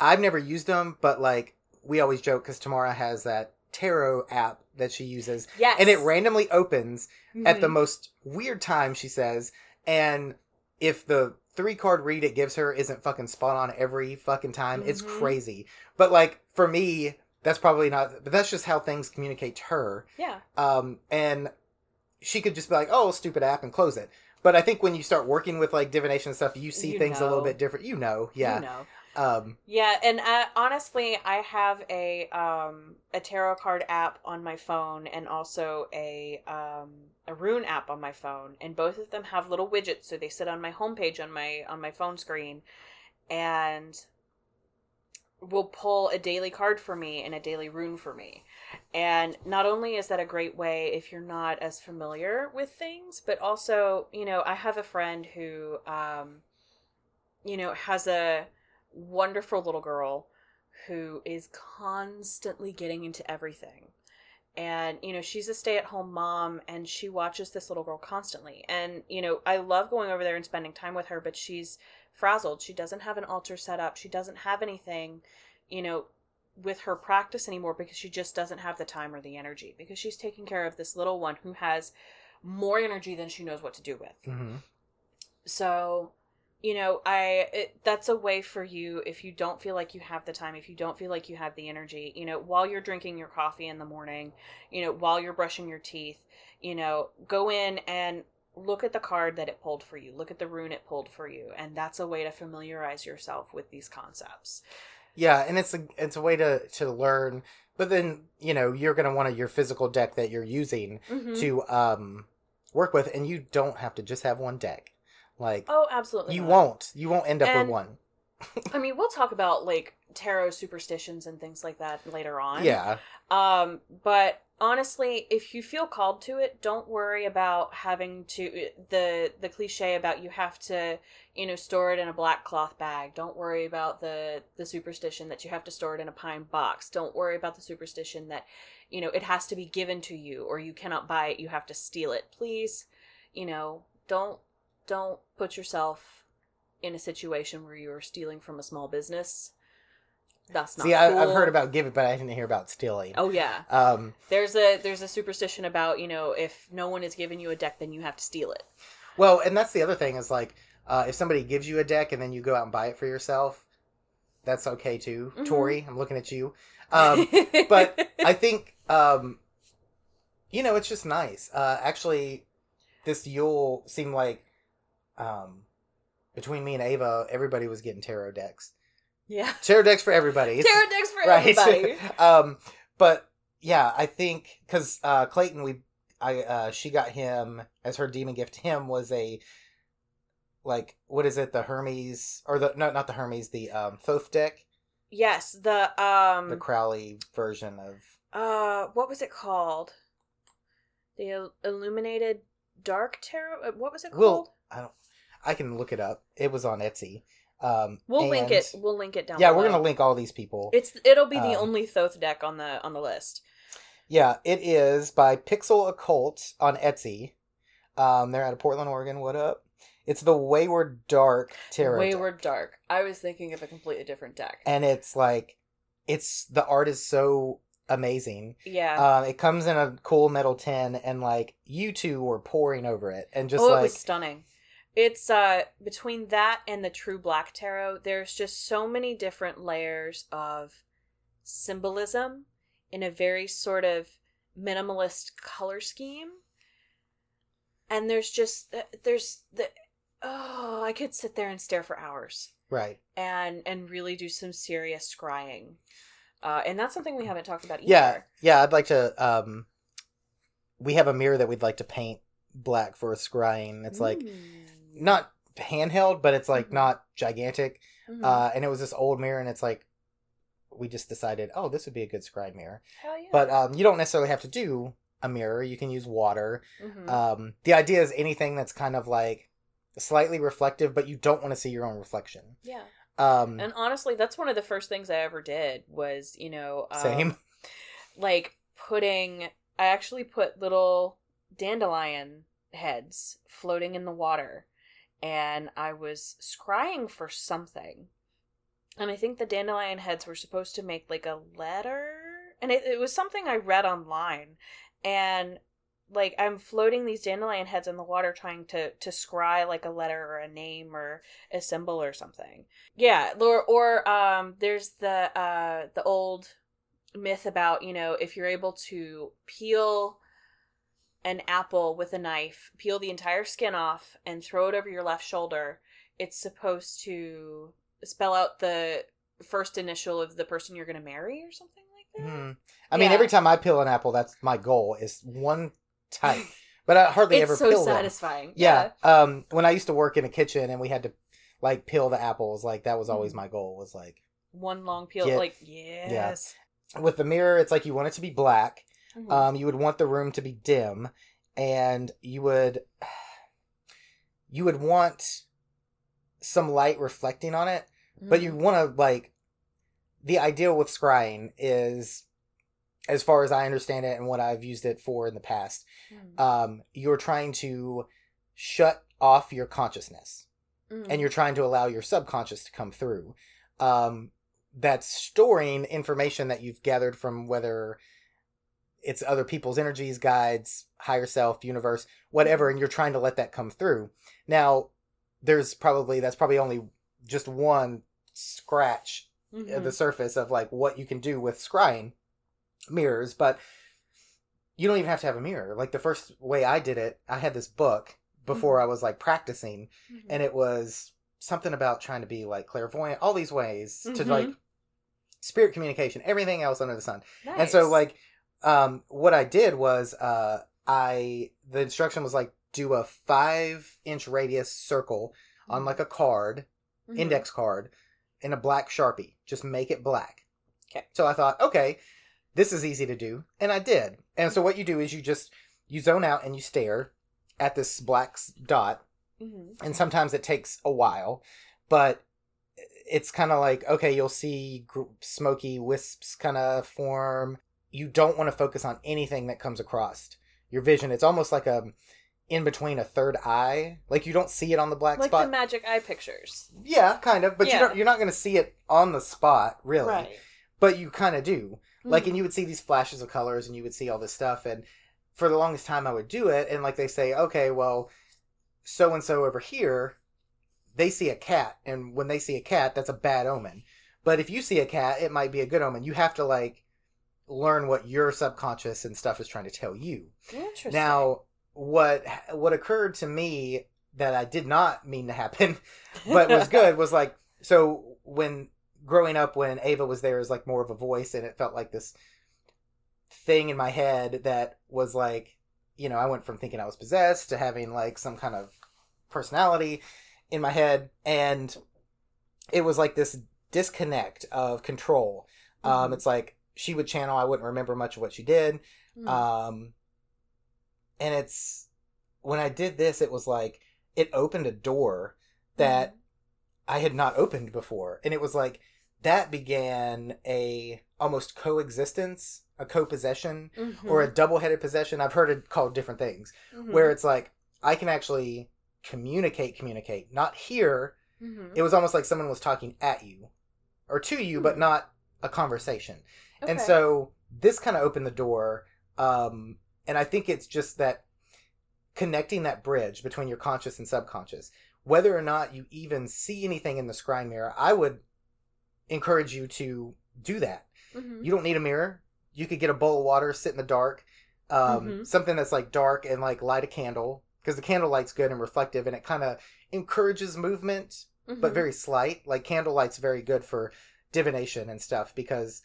I've never used them, but like we always joke because Tamara has that tarot app that she uses, yes, and it randomly opens at the Mhm. most weird time. She says, and if the three card read it gives her isn't fucking spot on every fucking time, it's Mhm. crazy. But like for me, that's probably not. But that's just how things communicate to her. yeah, Um, and she could just be like, "Oh, stupid app," and close it. But I think when you start working with like divination and stuff, you see You things a little bit different. You know, yeah. you know. Um, Yeah, and uh, honestly, I have a um a tarot card app on my phone and also a um a rune app on my phone, and both of them have little widgets, so they sit on my homepage on my on my phone screen, and will pull a daily card for me and a daily rune for me. And not only is that a great way if you're not as familiar with things, but also, you know, I have a friend who um you know, has a wonderful little girl who is constantly getting into everything. And, you know, she's a stay at home mom and she watches this little girl constantly. And, you know, I love going over there and spending time with her, but she's frazzled. She doesn't have an altar set up. She doesn't have anything, you know, with her practice anymore because she just doesn't have the time or the energy because she's taking care of this little one who has more energy than she knows what to do with mhm. so you know i it, that's a way for you if you don't feel like you have the time if you don't feel like you have the energy you know while you're drinking your coffee in the morning you know while you're brushing your teeth you know go in and look at the card that it pulled for you look at the rune it pulled for you and that's a way to familiarize yourself with these concepts Yeah, and it's a it's a way to to learn. But then you know you're gonna want your physical deck that you're using Mhm. to um work with, and you don't have to just have one deck. Like Oh, absolutely. you not. won't you won't end up And- with one. I mean, we'll talk about like tarot superstitions and things like that later on. Yeah, Um, but honestly, if you feel called to it, don't worry about having to the the cliche about you have to, you know, store it in a black cloth bag. Don't worry about the the superstition that you have to store it in a pine box. Don't worry about the superstition that, you know, it has to be given to you or you cannot buy it, you have to steal it. Please, you know, don't don't put yourself in a situation where you're stealing from a small business. That's not see, I, I've heard about give it, but I didn't hear about stealing. Oh yeah. Um, There's a there's a superstition about you know if no one is giving you a deck, then you have to steal it. well, and that's the other thing is like uh, if somebody gives you a deck and then you go out and buy it for yourself, that's okay too. Mhm. Tori, I'm looking at you. Um, but I think um you know it's just nice. Uh actually this Yule seemed like um between me and Ava everybody was getting tarot decks. yeah, Tarot decks for everybody. It's- tarot decks for right. everybody. um but yeah, I think cuz uh Clayton we I uh she got him as her demon gift to him was a like what is it the Hermes or the no not the Hermes the um Thoth deck Yes, the um the Crowley version of uh what was it called? The illuminated dark tarot. uh, What was it called? Well, I don't. I can look it up. It was on Etsy. Um, we'll link it. We'll link it down. Yeah, we're gonna link all these people. It's it'll be the Um, only Thoth deck on the on the list. yeah, it is by Pixel Occult on Etsy. Um, they're out of Portland, Oregon. What up? It's the Wayward Dark Tarot. deck. Wayward Dark. I was thinking of a completely different deck. and it's like, it's the art is so amazing. yeah. Um, it comes in a cool metal tin, and like you two were poring over it, and just oh, like it was stunning. It's uh between that and the True Black Tarot, there's just so many different layers of symbolism in a very sort of minimalist color scheme. And there's just there's the oh, I could sit there and stare for hours right. and and really do some serious scrying. Uh, and that's something we haven't talked about either. Yeah, yeah. I'd like to. Um, we have a mirror that we'd like to paint black for a scrying. It's like Mm. Not handheld, but it's like Mhm. not gigantic. Mhm. Uh, and it was this old mirror, and it's like we just decided, oh, this would be a good scribe mirror. Hell yeah. But um, you don't necessarily have to do a mirror. You can use water. Mhm. Um, the idea is anything that's kind of like slightly reflective, but you don't want to see your own reflection. yeah. Um, And honestly, that's one of the first things I ever did was, you know, um, same. like putting I actually put little dandelion heads floating in the water and I was scrying for something. And I think the dandelion heads were supposed to make like a letter and it, it was something I read online and like I'm floating these dandelion heads in the water trying to to scry like a letter or a name or a symbol or something. Yeah, or or um there's the uh the old myth about, you know, if you're able to peel an apple with a knife, peel the entire skin off and throw it over your left shoulder, it's supposed to spell out the first initial of the person you're going to marry or something like that. Hmm. I mean, every time I peel an apple, that's my goal is one type. But I hardly It's ever so peel them. satisfying. Yeah. Um, when I used to work in a kitchen and we had to like peel the apples, like that was always Mhm. my goal. Was like One long peel Get- like yes. with the mirror, it's like you want it to be black. Um, you would want the room to be dim, and you would you would want some light reflecting on it, but you Mhm. want to like the ideal with scrying is as far as I understand it and what I've used it for in the past, Mhm. um, you're trying to shut off your consciousness and you're trying to allow your subconscious to come through. Um, that's storing information that you've gathered from whether it's other people's energies, guides, higher self, universe, whatever, and you're trying to let that come through. Now, there's probably that's probably only just one scratch Mhm. uh, the surface of like what you can do with scrying mirrors, but you don't even have to have a mirror. Like the first way I did it, I had this book before I was like practicing, Mhm. and it was something about trying to be like clairvoyant, all these ways to like spirit communication, everything else under the sun. Nice. And so like um what I did was uh I the instruction was like do a five inch radius circle on like a card, Mhm. index card, in a black sharpie. Just make it black. 'Kay. So I thought, okay, this is easy to do. And I did. And so what you do is you just you zone out and you stare at this black dot Mhm. and sometimes it takes a while but it's kind of like okay you'll see gr- smoky wisps kind of form you don't want to focus on anything that comes across your vision it's almost like a in between a third eye like you don't see it on the black like spot the magic eye pictures. yeah kind of but Yeah. you don't, you're not going to see it on the spot really Right. but you kind of do like Mhm. and you would see these flashes of colors and you would see all this stuff and for the longest time i would do it and like they say okay well so and so over here they see a cat and when they see a cat that's a bad omen but if you see a cat it might be a good omen you have to like learn what your subconscious and stuff is trying to tell you Interesting. now what what occurred to me that i did not mean to happen but was good was like so when growing up when ava was there as like more of a voice and it felt like this thing in my head that was like you know i went from thinking i was possessed to having like some kind of personality in my head and it was like this disconnect of control um Mhm. it's like she would channel i wouldn't remember much of what she did Mhm. um and it's when i did this it was like it opened a door that Mhm. I had not opened before. And it was like that began a almost coexistence, a co-possession, Mhm. or a double-headed possession. I've heard it called different things. Mhm. Where it's like I can actually communicate, communicate, not hear. Mhm. It was almost like someone was talking at you or to you, but Hmm. not a conversation. And so this kind of opened the door. Um, and I think it's just that connecting that bridge between your conscious and subconscious. Whether or not you even see anything in the scry mirror, I would encourage you to do that. Mhm. You don't need a mirror. You could get a bowl of water, sit in the dark, um, Mhm. something that's like dark, and like light a candle because the candle light's good and reflective, and it kind of encourages movement but Mhm. very slight. Like candlelight's very good for divination and stuff because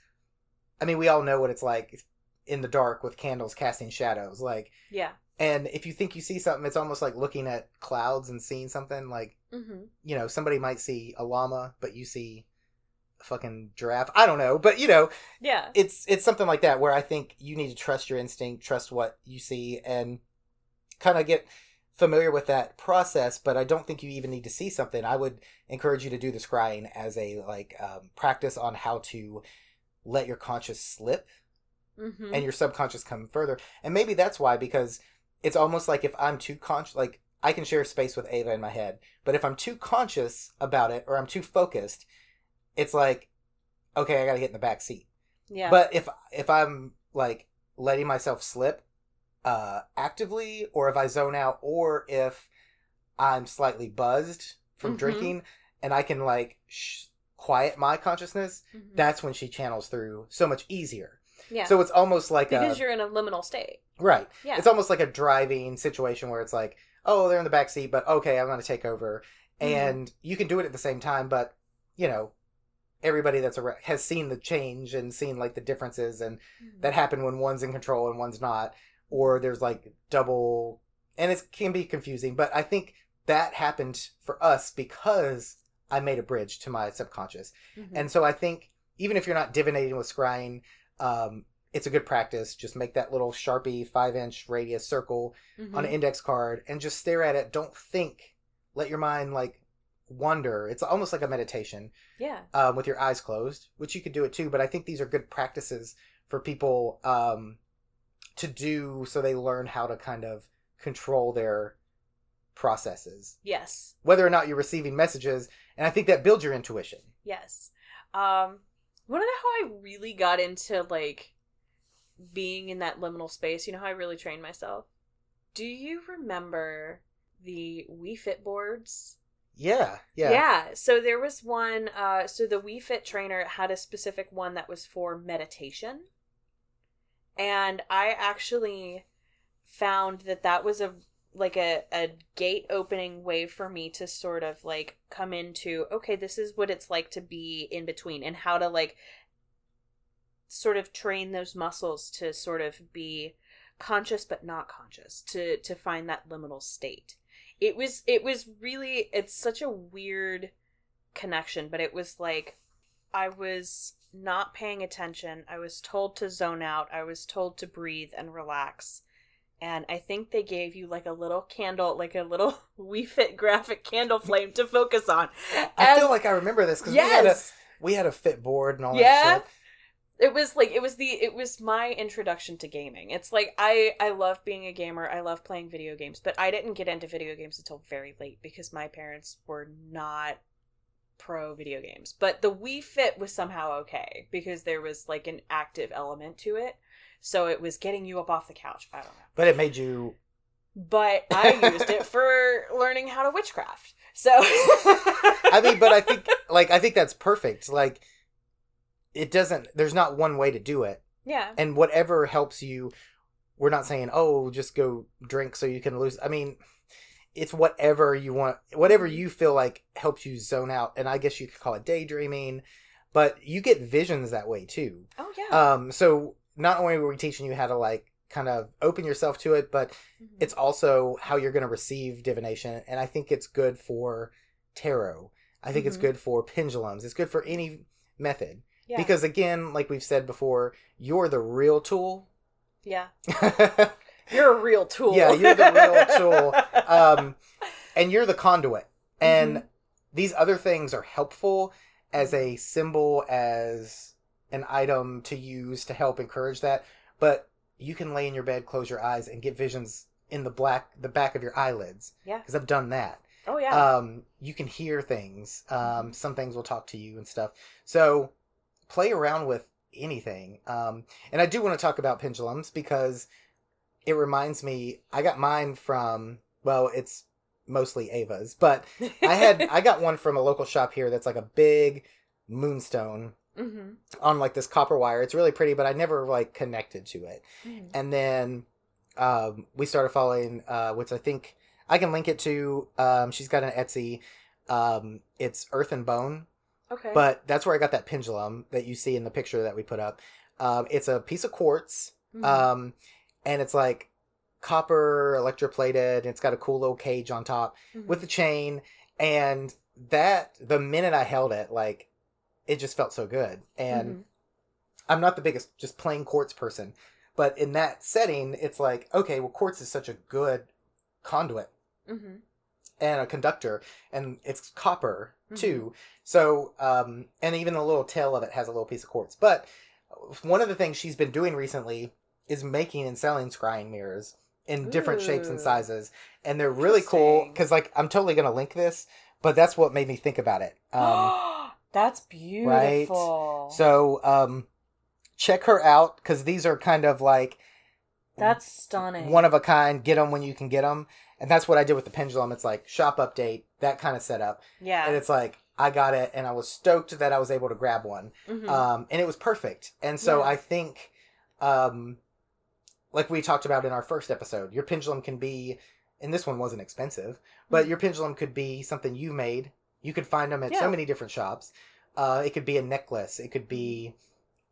I mean we all know what it's like in the dark with candles casting shadows. Like yeah. and if you think you see something, it's almost like looking at clouds and seeing something like hmm you know, somebody might see a llama, but you see a fucking giraffe. I don't know. But you know, Yeah. it's it's something like that where I think you need to trust your instinct, trust what you see, and kind of get familiar with that process. But I don't think you even need to see something. I would encourage you to do the scrying as a like um, practice on how to let your conscious slip hmm and your subconscious come further. And maybe that's why because it's almost like if I'm too conscious, like I can share space with Ava in my head, but if I'm too conscious about it or I'm too focused, it's like okay, I got to get in the back seat. yeah. But if if I'm like letting myself slip uh actively or if I zone out or if I'm slightly buzzed from Mhm. drinking and I can like sh- quiet my consciousness, Mhm. that's when she channels through so much easier. yeah. So it's almost like because a you're in a liminal state. right. Yeah. It's almost like a driving situation where it's like, oh, they're in the back seat, but okay, I'm going to take over, Mhm. and you can do it at the same time, but you know, everybody that's around has seen the change and seen like the differences and Mhm. that happen when one's in control and one's not, or there's like double, and it can be confusing. But I think that happened for us because I made a bridge to my subconscious, Mhm. and so I think even if you're not divinating with scrying, um, it's a good practice. Just make that little sharpie five inch radius circle Mhm. on an index card and just stare at it. Don't think. Let your mind like wander. It's almost like a meditation yeah. um, with your eyes closed, which you could do it too. But I think these are good practices for people um, to do so they learn how to kind of control their processes, Yes. whether or not you're receiving messages. And I think that builds your intuition. Yes. Um wanna know how I really got into like being in that liminal space? You know how I really trained myself? Do you remember the Wii Fit boards? Yeah, yeah, Yeah. So there was one uh so the Wii Fit trainer had a specific one that was for meditation. And I actually found that that was a like a, a gate opening way for me to sort of like come into okay this is what it's like to be in between and how to like sort of train those muscles to sort of be conscious but not conscious to to find that liminal state. It was it was really it's such a weird connection but it was like i was not paying attention. I was told to zone out. I was told to breathe and relax and i think they gave you like a little candle like a little Wii Fit graphic candle flame to focus on. I feel like I remember this because we had a yes! we had a fit board and all Yeah. that shit. it was like it was the it was my introduction to gaming. It's like i i love being a gamer. I love playing video games but i didn't get into video games until very late because my parents were not pro video games. But the wii fit was somehow okay because there was like an active element to it so it was getting you up off the couch i don't know But it made you. but i used it for learning how to witchcraft so I mean, but I think like I think that's perfect. Like, it doesn't. There's not one way to do it, yeah and whatever helps you. We're not saying oh just go drink so you can lose. I mean, it's whatever you want, whatever you feel like helps you zone out, and I guess you could call it daydreaming, but you get visions that way too. oh yeah Um, so not only were we teaching you how to like kind of open yourself to it, but Mhm. it's also how you're going to receive divination, and I think it's good for tarot. I think it's Mhm. good for pendulums. It's good for any method yeah because again, like we've said before, you're the real tool. yeah you're a real tool Yeah, you're the real tool. um, and you're the conduit. And Mhm. these other things are helpful as a symbol, as an item to use to help encourage that. But you can lay in your bed, close your eyes, and get visions in the black, the back of your eyelids. Yeah. because I've done that. Oh yeah. Um, you can hear things. Um, some things will talk to you and stuff. So play around with anything. Um, and I do want to talk about pendulums because it reminds me. I got mine from well, it's mostly Ava's, but I had I got one from a local shop here that's like a big moonstone mm-hmm. on like this copper wire. It's really pretty, but I never like connected to it. And then um, we started following, uh, which I think I can link it to. Um, she's got an Etsy. Um, it's Earth and Bone, Okay. but that's where I got that pendulum that you see in the picture that we put up. Um, it's a piece of quartz, Mhm. um, and it's like copper electroplated. And it's got a cool little cage on top Mhm. with the chain. And that the minute I held it, like it just felt so good. And Mhm. I'm not the biggest just plain quartz person, but in that setting, it's like okay, well, quartz is such a good conduit Mhm. and a conductor, and it's copper Mm-hmm. too. So, um, and even the little tail of it has a little piece of quartz. But one of the things she's been doing recently is making and selling scrying mirrors in different shapes and sizes, and they're really cool because, like, I'm totally gonna link this, but that's what made me think about it. Um, That's beautiful. Right? so, um, check her out because these are kind of like that's stunning. one of a kind. Get them when you can get them, and that's what I did with the pendulum. It's like shop update, that kind of setup, yeah. and it's like I got it, and I was stoked that I was able to grab one, Mhm. um, and it was perfect. And so Yeah. I think, um, like we talked about in our first episode, your pendulum can be, and this one wasn't expensive, but Mhm. your pendulum could be something you made. You could find them at Yeah. so many different shops. Uh, it could be a necklace. It could be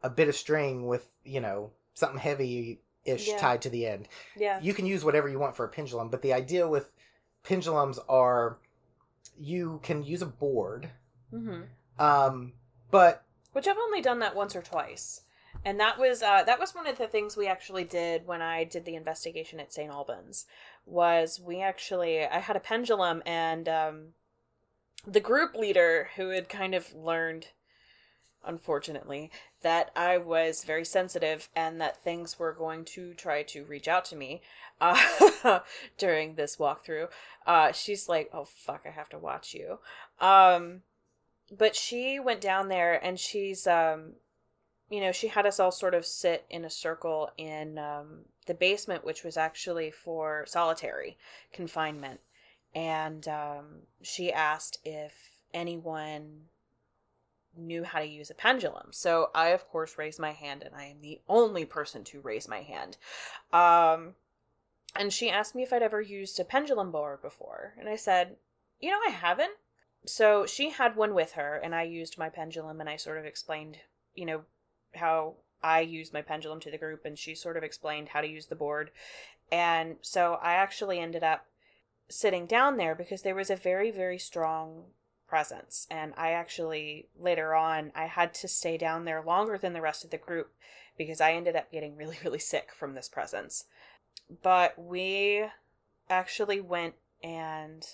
a bit of string with you know something heavy ish Yeah. tied to the end. yeah. You can use whatever you want for a pendulum, but the idea with pendulums are you can use a board, hmm um, but Which I've only done that once or twice. And that was uh, that was one of the things we actually did when I did the investigation at St. Albans. Was we actually I had a pendulum and um, the group leader who had kind of learned, unfortunately, that I was very sensitive and that things were going to try to reach out to me uh, during this walkthrough. Uh, she's like, "Oh fuck, I have to watch you." Um, but she went down there and she's um you know she had us all sort of sit in a circle in um the basement which was actually for solitary confinement and um she asked if anyone knew how to use a pendulum. So i of course raised my hand and i am the only person to raise my hand. Um and she asked me if i'd ever used a pendulum board before. And i said you know i haven't. So she had one with her and i used my pendulum and i sort of explained you know how I used my pendulum to the group and she sort of explained how to use the board. And so I actually ended up sitting down there because there was a very, very strong presence. And I actually, later on, I had to stay down there longer than the rest of the group because I ended up getting really, really sick from this presence. But we actually went and,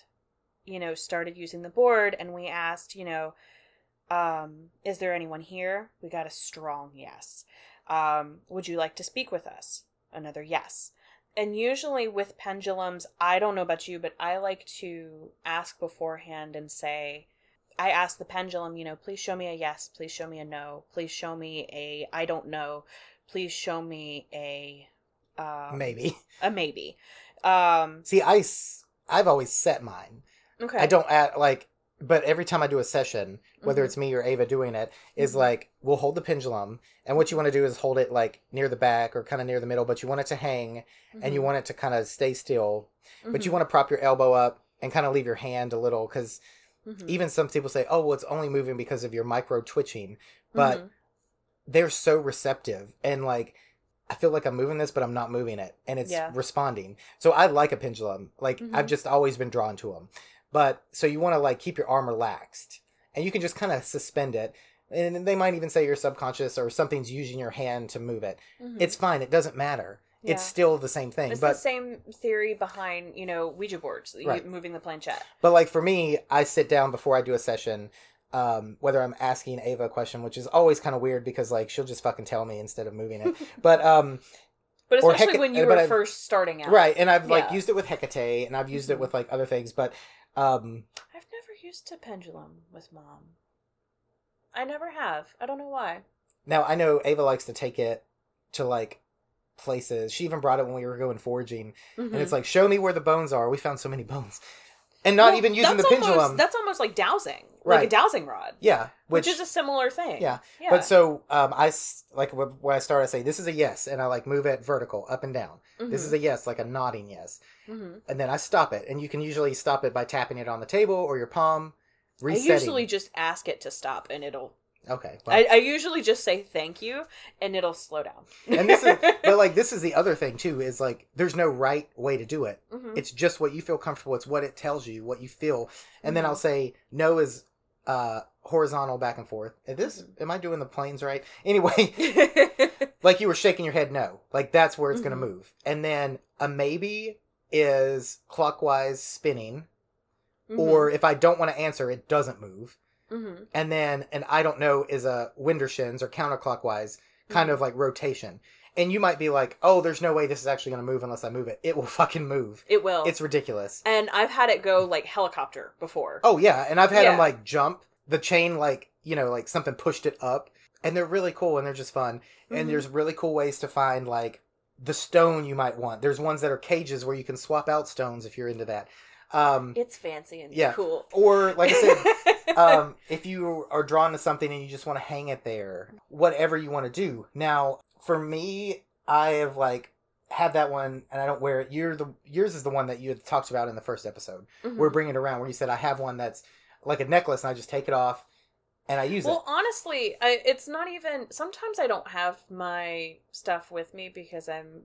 you know, started using the board and we asked, you know, um, is there anyone here? We got a strong yes. Um, would you like to speak with us? Another yes. And usually with pendulums, I don't know about you, but I like to ask beforehand and say, I ask the pendulum, you know, please show me a yes, please show me a no, please show me a I don't know, please show me a um, Maybe. a maybe. Um, See, I I've always set mine. okay. I don't add, like, but every time I do a session, whether Mhm. it's me or Ava doing it, is Mhm. like, we'll hold the pendulum. And what you want to do is hold it, like, near the back or kind of near the middle, but you want it to hang and you Mhm. want it to kind of stay still. But you Mhm. want to prop your elbow up and kind of leave your hand a little because Mhm. even some people say, oh, well, it's only moving because of your micro twitching. But they're so receptive and like I feel like I'm moving this, but I'm not moving it, and it's Yeah. responding. So I like a pendulum. Like. I've just always been drawn to them. But so you want to like keep your arm relaxed, and you can just kind of suspend it. And they might even say you're subconscious or something's using your hand to move it. Mhm. It's fine. It doesn't matter. Yeah. It's still the same thing. It's but the same theory behind, you know, Ouija boards, Right. moving the planchette. But like for me, I sit down before I do a session, um, whether I'm asking Ava a question, which is always kind of weird because like she'll just fucking tell me instead of moving it. but um, But especially heck- when you were I've- first starting out. right, and I've like used it with Hecate, and I've used Mhm. it with like other things, but um, I've never used a pendulum with mom. I never have. I don't know why. now I know Ava likes to take it to like places. She even brought it when we were going foraging, and it's like, show me where the bones are. We found so many bones, and not Mm-hmm. Well, even using the that's pendulum. Almost, that's almost like dowsing, like a dowsing rod, yeah, which, which, is a similar thing. Yeah. yeah. But so um, I like when I start, I say this is a yes, and I like move it vertical, up and down. This is a yes, like a nodding yes, hmm and then I stop it, and you can usually stop it by tapping it on the table or your palm. I usually just ask it to stop, and it'll. Okay. well, I, I usually just say thank you, and it'll slow down. and this is, but like this is the other thing too is like there's no right way to do it. Mhm. It's just what you feel comfortable. It's what it tells you, what you feel, and then Mhm. I'll say no is uh horizontal back and forth. And this Mhm. am I doing the planes right? Anyway, like you were shaking your head no like that's where it's Mhm. going to move and then a maybe is clockwise spinning or if i don't want to answer it doesn't move Mhm. and then and i don't know is a widdershins or counterclockwise kind Mhm. of like rotation and you might be like oh there's no way this is actually going to move unless i move it it will fucking move it will. it's ridiculous and I've had it go like helicopter before. oh yeah and i've had them like jump the chain like you know like something pushed it up and they're really cool and they're just fun and Mhm. there's really cool ways to find like the stone you might want. There's ones that are cages where you can swap out stones if you're into that. Um, It's fancy and Yeah. cool. or like I said, um, if you are drawn to something and you just want to hang it there, whatever you want to do. Now, for me, I have like had that one and I don't wear it. You're the yours is the one that you had talked about in the first episode. Mhm. We're bringing it around where you said I have one that's like a necklace and I just take it off and I use it. well, honestly, I, it's not even. Sometimes I don't have my stuff with me because I'm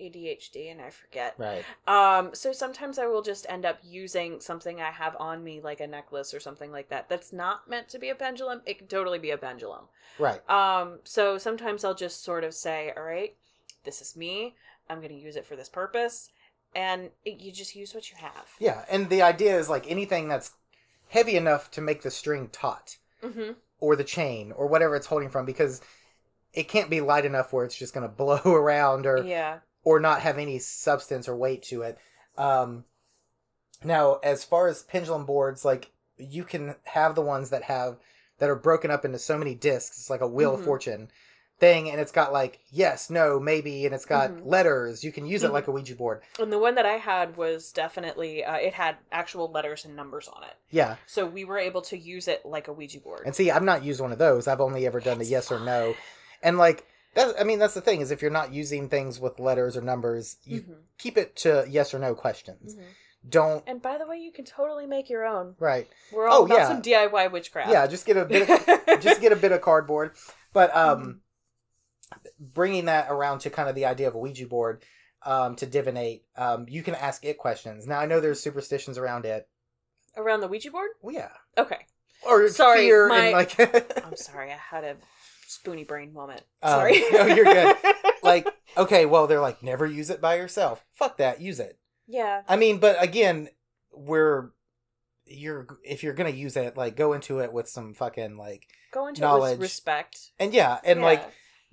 ADHD and I forget. Right. Um, so sometimes I will just end up using something I have on me, like a necklace or something like that. That's not meant to be a pendulum. It could totally be a pendulum. Right. Um, so sometimes I'll just sort of say, "All right, this is me. I'm going to use it for this purpose," and it, you just use what you have. Yeah, and the idea is like anything that's heavy enough to make the string taut Mm-hmm. or the chain or whatever it's holding from because it can't be light enough where it's just going to blow around or Yeah. Or not have any substance or weight to it. Um now as far as pendulum boards like you can have the ones that have that are broken up into so many discs. It's like a wheel Mhm. of fortune thing and it's got like yes, no, maybe and it's got Mhm. letters. You can use it Mhm. like a Ouija board. And the one that I had was definitely uh, it had actual letters and numbers on it, Yeah. so we were able to use it like a Ouija board. And see, I've not used one of those. I've only ever done the yes or no. And like that I mean that's the thing is if you're not using things with letters or numbers, you Mhm. keep it to yes or no questions. Mhm. Don't And by the way, you can totally make your own. right. We're all Oh, about yeah. some DIY witchcraft. Yeah, just get a bit of, just get a bit of cardboard. But um bringing that around to kind of the idea of a Ouija board um, to divinate, um, you can ask it questions. Now I know there's superstitions around it. Around the Ouija board? Well, yeah, Okay. or Sorry, fear my- and like I'm sorry, I had a spoony brain moment. Um, Sorry. no, you're good. like okay, well they're like never use it by yourself. Fuck that, use it. yeah. I mean, but again, we're you're if you're gonna use it, like go into it with some fucking like Go into it knowledge. with respect. and yeah, and Yeah. like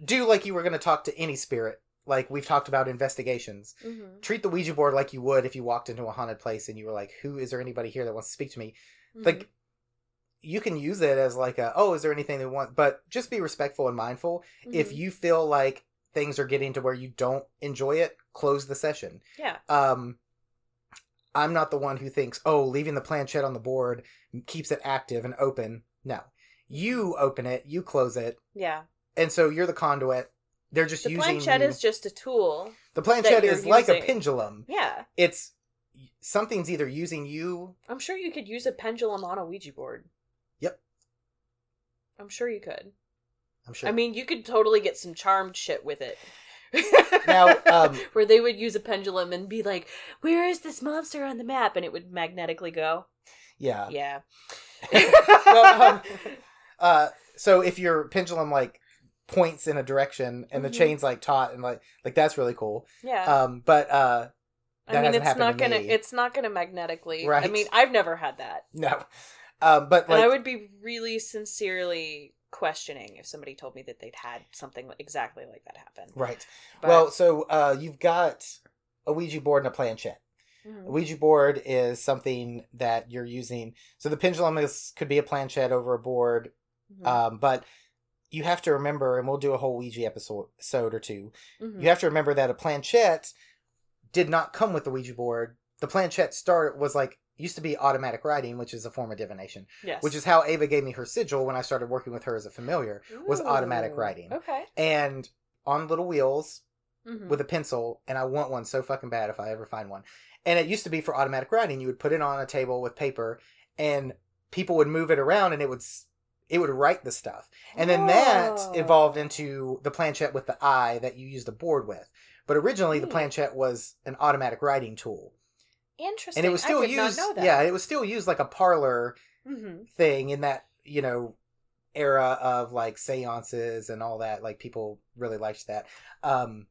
do like you were gonna talk to any spirit. Like we've talked about investigations. Mhm. Treat the Ouija board like you would if you walked into a haunted place and you were like, "Who is there anybody here that wants to speak to me?" Like you can use it as like a, "Oh, is there anything they want?" But just be respectful and mindful. If Mhm. you feel like things are getting to where you don't enjoy it, close the session. yeah. um i'm not the one who thinks oh leaving the planchette on the board keeps it active and open no you open it you close it Yeah. and so you're the conduit they're just The using planchette is just a tool. the planchette is like a pendulum Yeah. it's something's either using you I'm sure you could use a pendulum on a Ouija board. I'm sure you could. i'm sure I mean, you could totally get some charmed shit with it. Now, um, where they would use a pendulum and be like, "Where is this monster on the map?" and it would magnetically go. yeah Yeah. well, um, uh so if your pendulum like points in a direction and the Mhm. chain's like taut and like like that's really cool yeah. um but uh that I mean, hasn't it's not to gonna. me. It's not gonna magnetically. Right. I mean, I've never had that, no um but like I would be really sincerely questioning if somebody told me that they'd had something exactly like that happen. right But- well so uh you've got a ouija board and a planchette Mhm. a ouija board is something that you're using so the pendulum is could be a planchette over a board Mhm. um but you have to remember and we'll do a whole ouija episode or two Mhm. you have to remember that a planchette did not come with the ouija board the planchette start was like used to be automatic writing which is a form of divination yes. which is how ava gave me her sigil when i started working with her as a familiar was automatic writing. Okay. and on little wheels Mhm. with a pencil and i want one so fucking bad if i ever find one and it used to be for automatic writing you would put it on a table with paper and people would move it around and it would it would write the stuff and then that evolved into the planchette with the eye that you used the board with but originally the planchette was an automatic writing tool Interesting. and it was still I did used Not know that. yeah it was still used like a parlor hmm thing in that you know era of like seances and all that like people really liked that um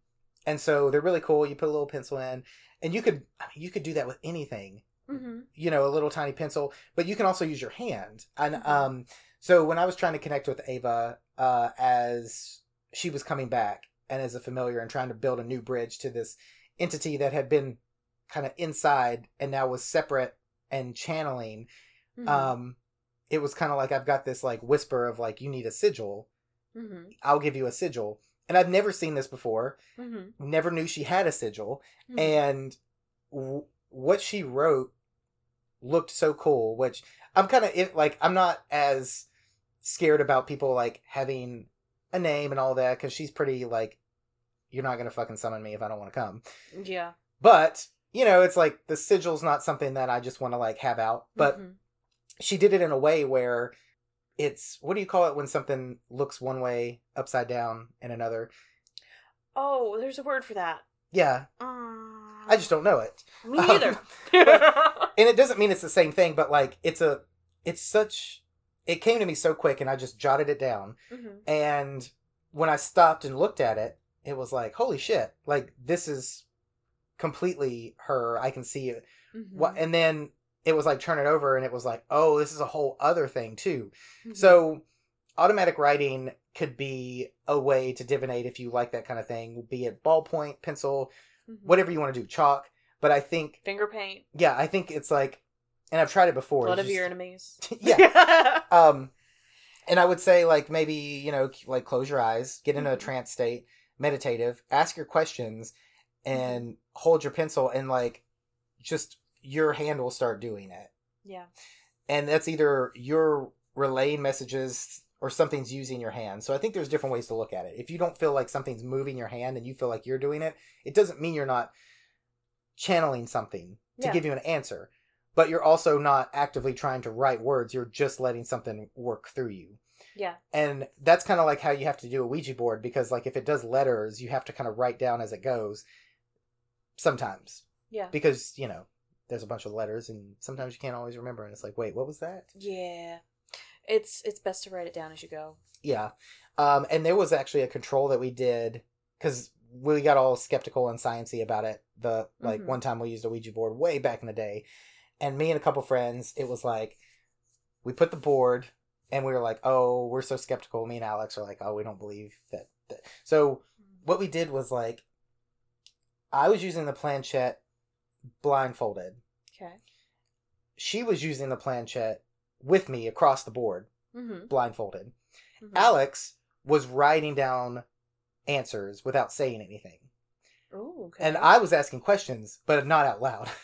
and so they're really cool you put a little pencil in and you could I mean, you could do that with anything hmm you know a little tiny pencil but you can also use your hand and Mhm. um so when i was trying to connect with ava uh as she was coming back and as a familiar and trying to build a new bridge to this entity that had been kind of inside and now was separate and channeling hmm um it was kind of like i've got this like whisper of like you need a sigil. Hmm i'll give you a sigil. And i've never seen this before. Hmm never knew she had a sigil. Mhm. and w- what she wrote looked so cool which i'm kind of like i'm not as scared about people like having a name and all that because she's pretty like you're not gonna fucking summon me if i don't want to come. Yeah. but you know it's like the sigil's not something that i just want to like have out but Mhm. she did it in a way where it's what do you call it when something looks one way upside down and another oh, there's a word for that. yeah Mm. i just don't know it me Um, neither. and it doesn't mean it's the same thing but like it's a it's such it came to me so quick and i just jotted it down Mhm. and when i stopped and looked at it it was like holy shit like this is completely her i can see it Mhm. what and then it was like turn it over and it was like oh this is a whole other thing too Mhm. So, automatic writing could be a way to divinate if you like that kind of thing, be it ballpoint, pencil, Mhm. whatever you want to do, chalk. But I think, finger paint, yeah, I think it's like, and I've tried it before. blood of your enemies. yeah. Um, and I would say like maybe you know like close your eyes, get into a Mhm. trance state, meditative, ask your questions, Mm-hmm. and hold your pencil, and like just your hand will start doing it yeah. and that's either you're relaying messages or something's using your hand. So I think there's different ways to look at it. If you don't feel like something's moving your hand and you feel like you're doing it, it doesn't mean you're not channeling something to Yeah. give you an answer. But you're also not actively trying to write words. You're just letting something work through you. Yeah. And that's kind of like how you have to do a Ouija board because, like, if it does letters, you have to kind of write down as it goes sometimes Yeah. because, you know, there's a bunch of letters and sometimes you can't always remember. And it's like, wait, what was that? Yeah. It's it's best to write it down as you go. Yeah. Um, and there was actually a control that we did because we got all skeptical and sciency about it. The like Mhm. one time we used a Ouija board way back in the day, and me and a couple friends, it was like we put the board and we were like, oh, we're so skeptical. Me and Alex are like, oh, we don't believe that. that. So what we did was like, I was using the planchette blindfolded. Okay. She was using the planchette with me across the board, Mm-hmm. blindfolded. Alex was writing down answers without saying anything. Ooh, okay. And I was asking questions, but not out loud.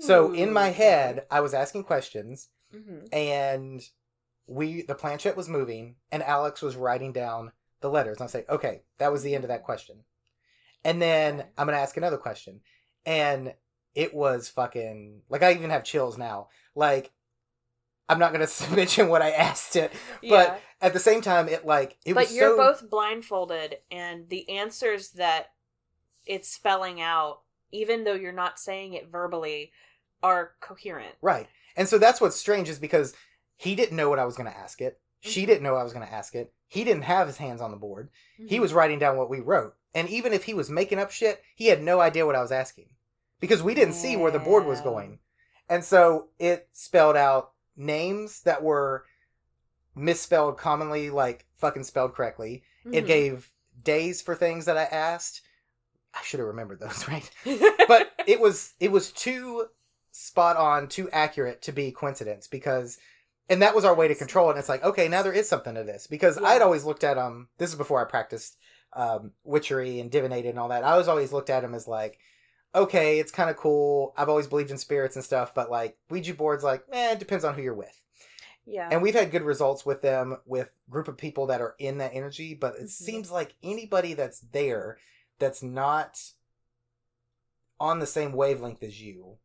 So in my head, I was asking questions Mm-hmm. and we the planchette was moving and Alex was writing down the letters. And I say, okay, that was the end of that question. And then I'm gonna ask another question. And it was fucking like I even have chills now. Like I'm not gonna mention what I asked it, but at the same time, it like it but was you're so both blindfolded, and the answers that it's spelling out, even though you're not saying it verbally, are coherent. right. And so that's what's strange is because he didn't know what I was gonna ask it. She Mhm. didn't know I was gonna ask it. He didn't have his hands on the board. He Mhm. was writing down what we wrote. And even if he was making up shit, he had no idea what I was asking. Because we didn't see where the board was going. And so it spelled out names that were misspelled commonly, like fucking spelled correctly. It Mhm. gave days for things that I asked. I should have remembered those, right? But it was it was too spot on, too accurate to be coincidence because and that was our way to control it. And it's like, okay, now there is something to this. Because Yeah. I'd always looked at um this is before I practiced um witchery and divinated and all that. I was always looked at them as like, okay, it's kind of cool. I've always believed in spirits and stuff, but like Ouija boards, like, eh, it depends on who you're with. yeah. And we've had good results with them with group of people that are in that energy, but it Mhm. seems like anybody that's there that's not on the same wavelength as you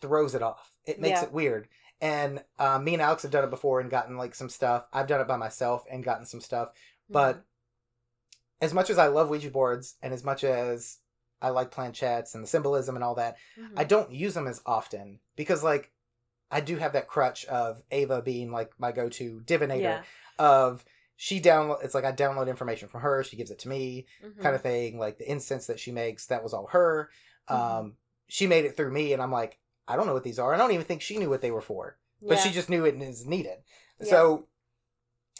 throws it off. It makes Yeah. it weird. And uh, me and Alex have done it before and gotten like some stuff. I've done it by myself and gotten some stuff. But as much as I love Ouija boards and as much as I like planchettes and the symbolism and all that, Mhm. I don't use them as often because like I do have that crutch of Ava being like my go-to divinator yeah. of she download it's like I download information from her, she gives it to me, Mhm. kind of thing. Like the incense that she makes, that was all her. Mhm. Um she made it through me and I'm like, I don't know what these are. I don't even think she knew what they were for. But Yeah. she just knew it it is needed. Yeah. So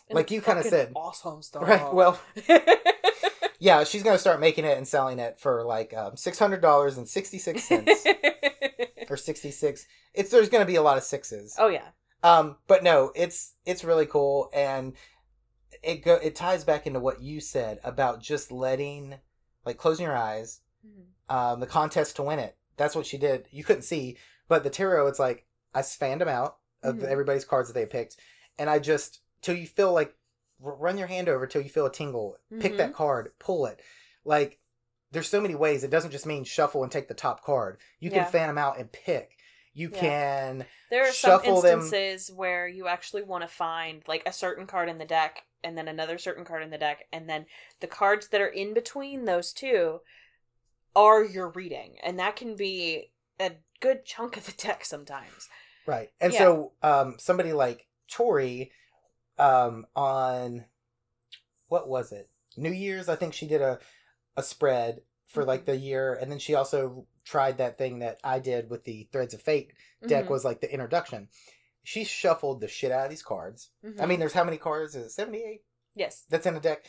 And like you kinda said. awesome stuff. right, well yeah, she's gonna start making it and selling it for like um, six hundred dollars and sixty six cents or sixty six. It's there's gonna be a lot of sixes. oh yeah. Um, but no, it's it's really cool, and it go it ties back into what you said about just letting, like, closing your eyes. Mhm. Um, the contest to win it. That's what she did. You couldn't see, but the tarot, it's like I fanned them out of Mhm. everybody's cards that they picked, and I just till you feel like run your hand over till you feel a tingle. Pick Mhm. that card, pull it. Like there's so many ways. It doesn't just mean shuffle and take the top card. You can Yeah. fan them out and pick. You Yeah. can There are some Shuffle them- instances where you actually want to find like a certain card in the deck and then another certain card in the deck and then the cards that are in between those two are your reading and that can be a good chunk of the deck sometimes. Right. And Yeah. so um somebody like Tori um on what was it? New Year's, I think she did a a spread for like Mhm. the year and then she also tried that thing that I did with the Threads of Fate deck Mhm. was like the introduction. She shuffled the shit out of these cards. I Mhm. mean, there's how many cards? Is it 78 yes. that's in a deck?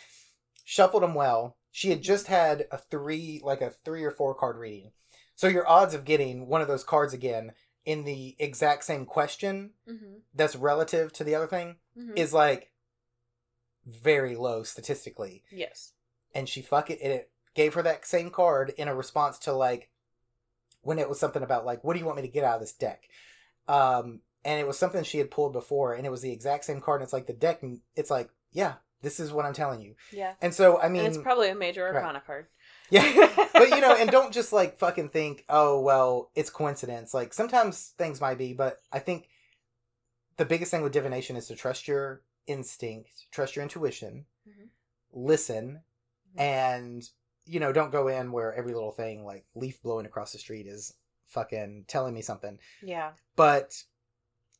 Shuffled them well. She had just had a three, like a three or four card reading. So your odds of getting one of those cards again in the exact same question Mhm. that's relative to the other thing Mhm. is like very low statistically. yes. And she fuck it, and it gave her that same card in a response to like when it was something about like, what do you want me to get out of this deck? Um, and it was something she had pulled before, and it was the exact same card. And it's like the deck, it's like, yeah, this is what I'm telling you. Yeah. And so, I mean, and it's probably a major right. arcana card. Yeah, but you know, and don't just like fucking think, oh well, it's coincidence. Like sometimes things might be, but I think the biggest thing with divination is to trust your instinct, trust your intuition, Mhm. listen, Mhm. and you know, don't go in where every little thing like leaf blowing across the street is fucking telling me something. Yeah. But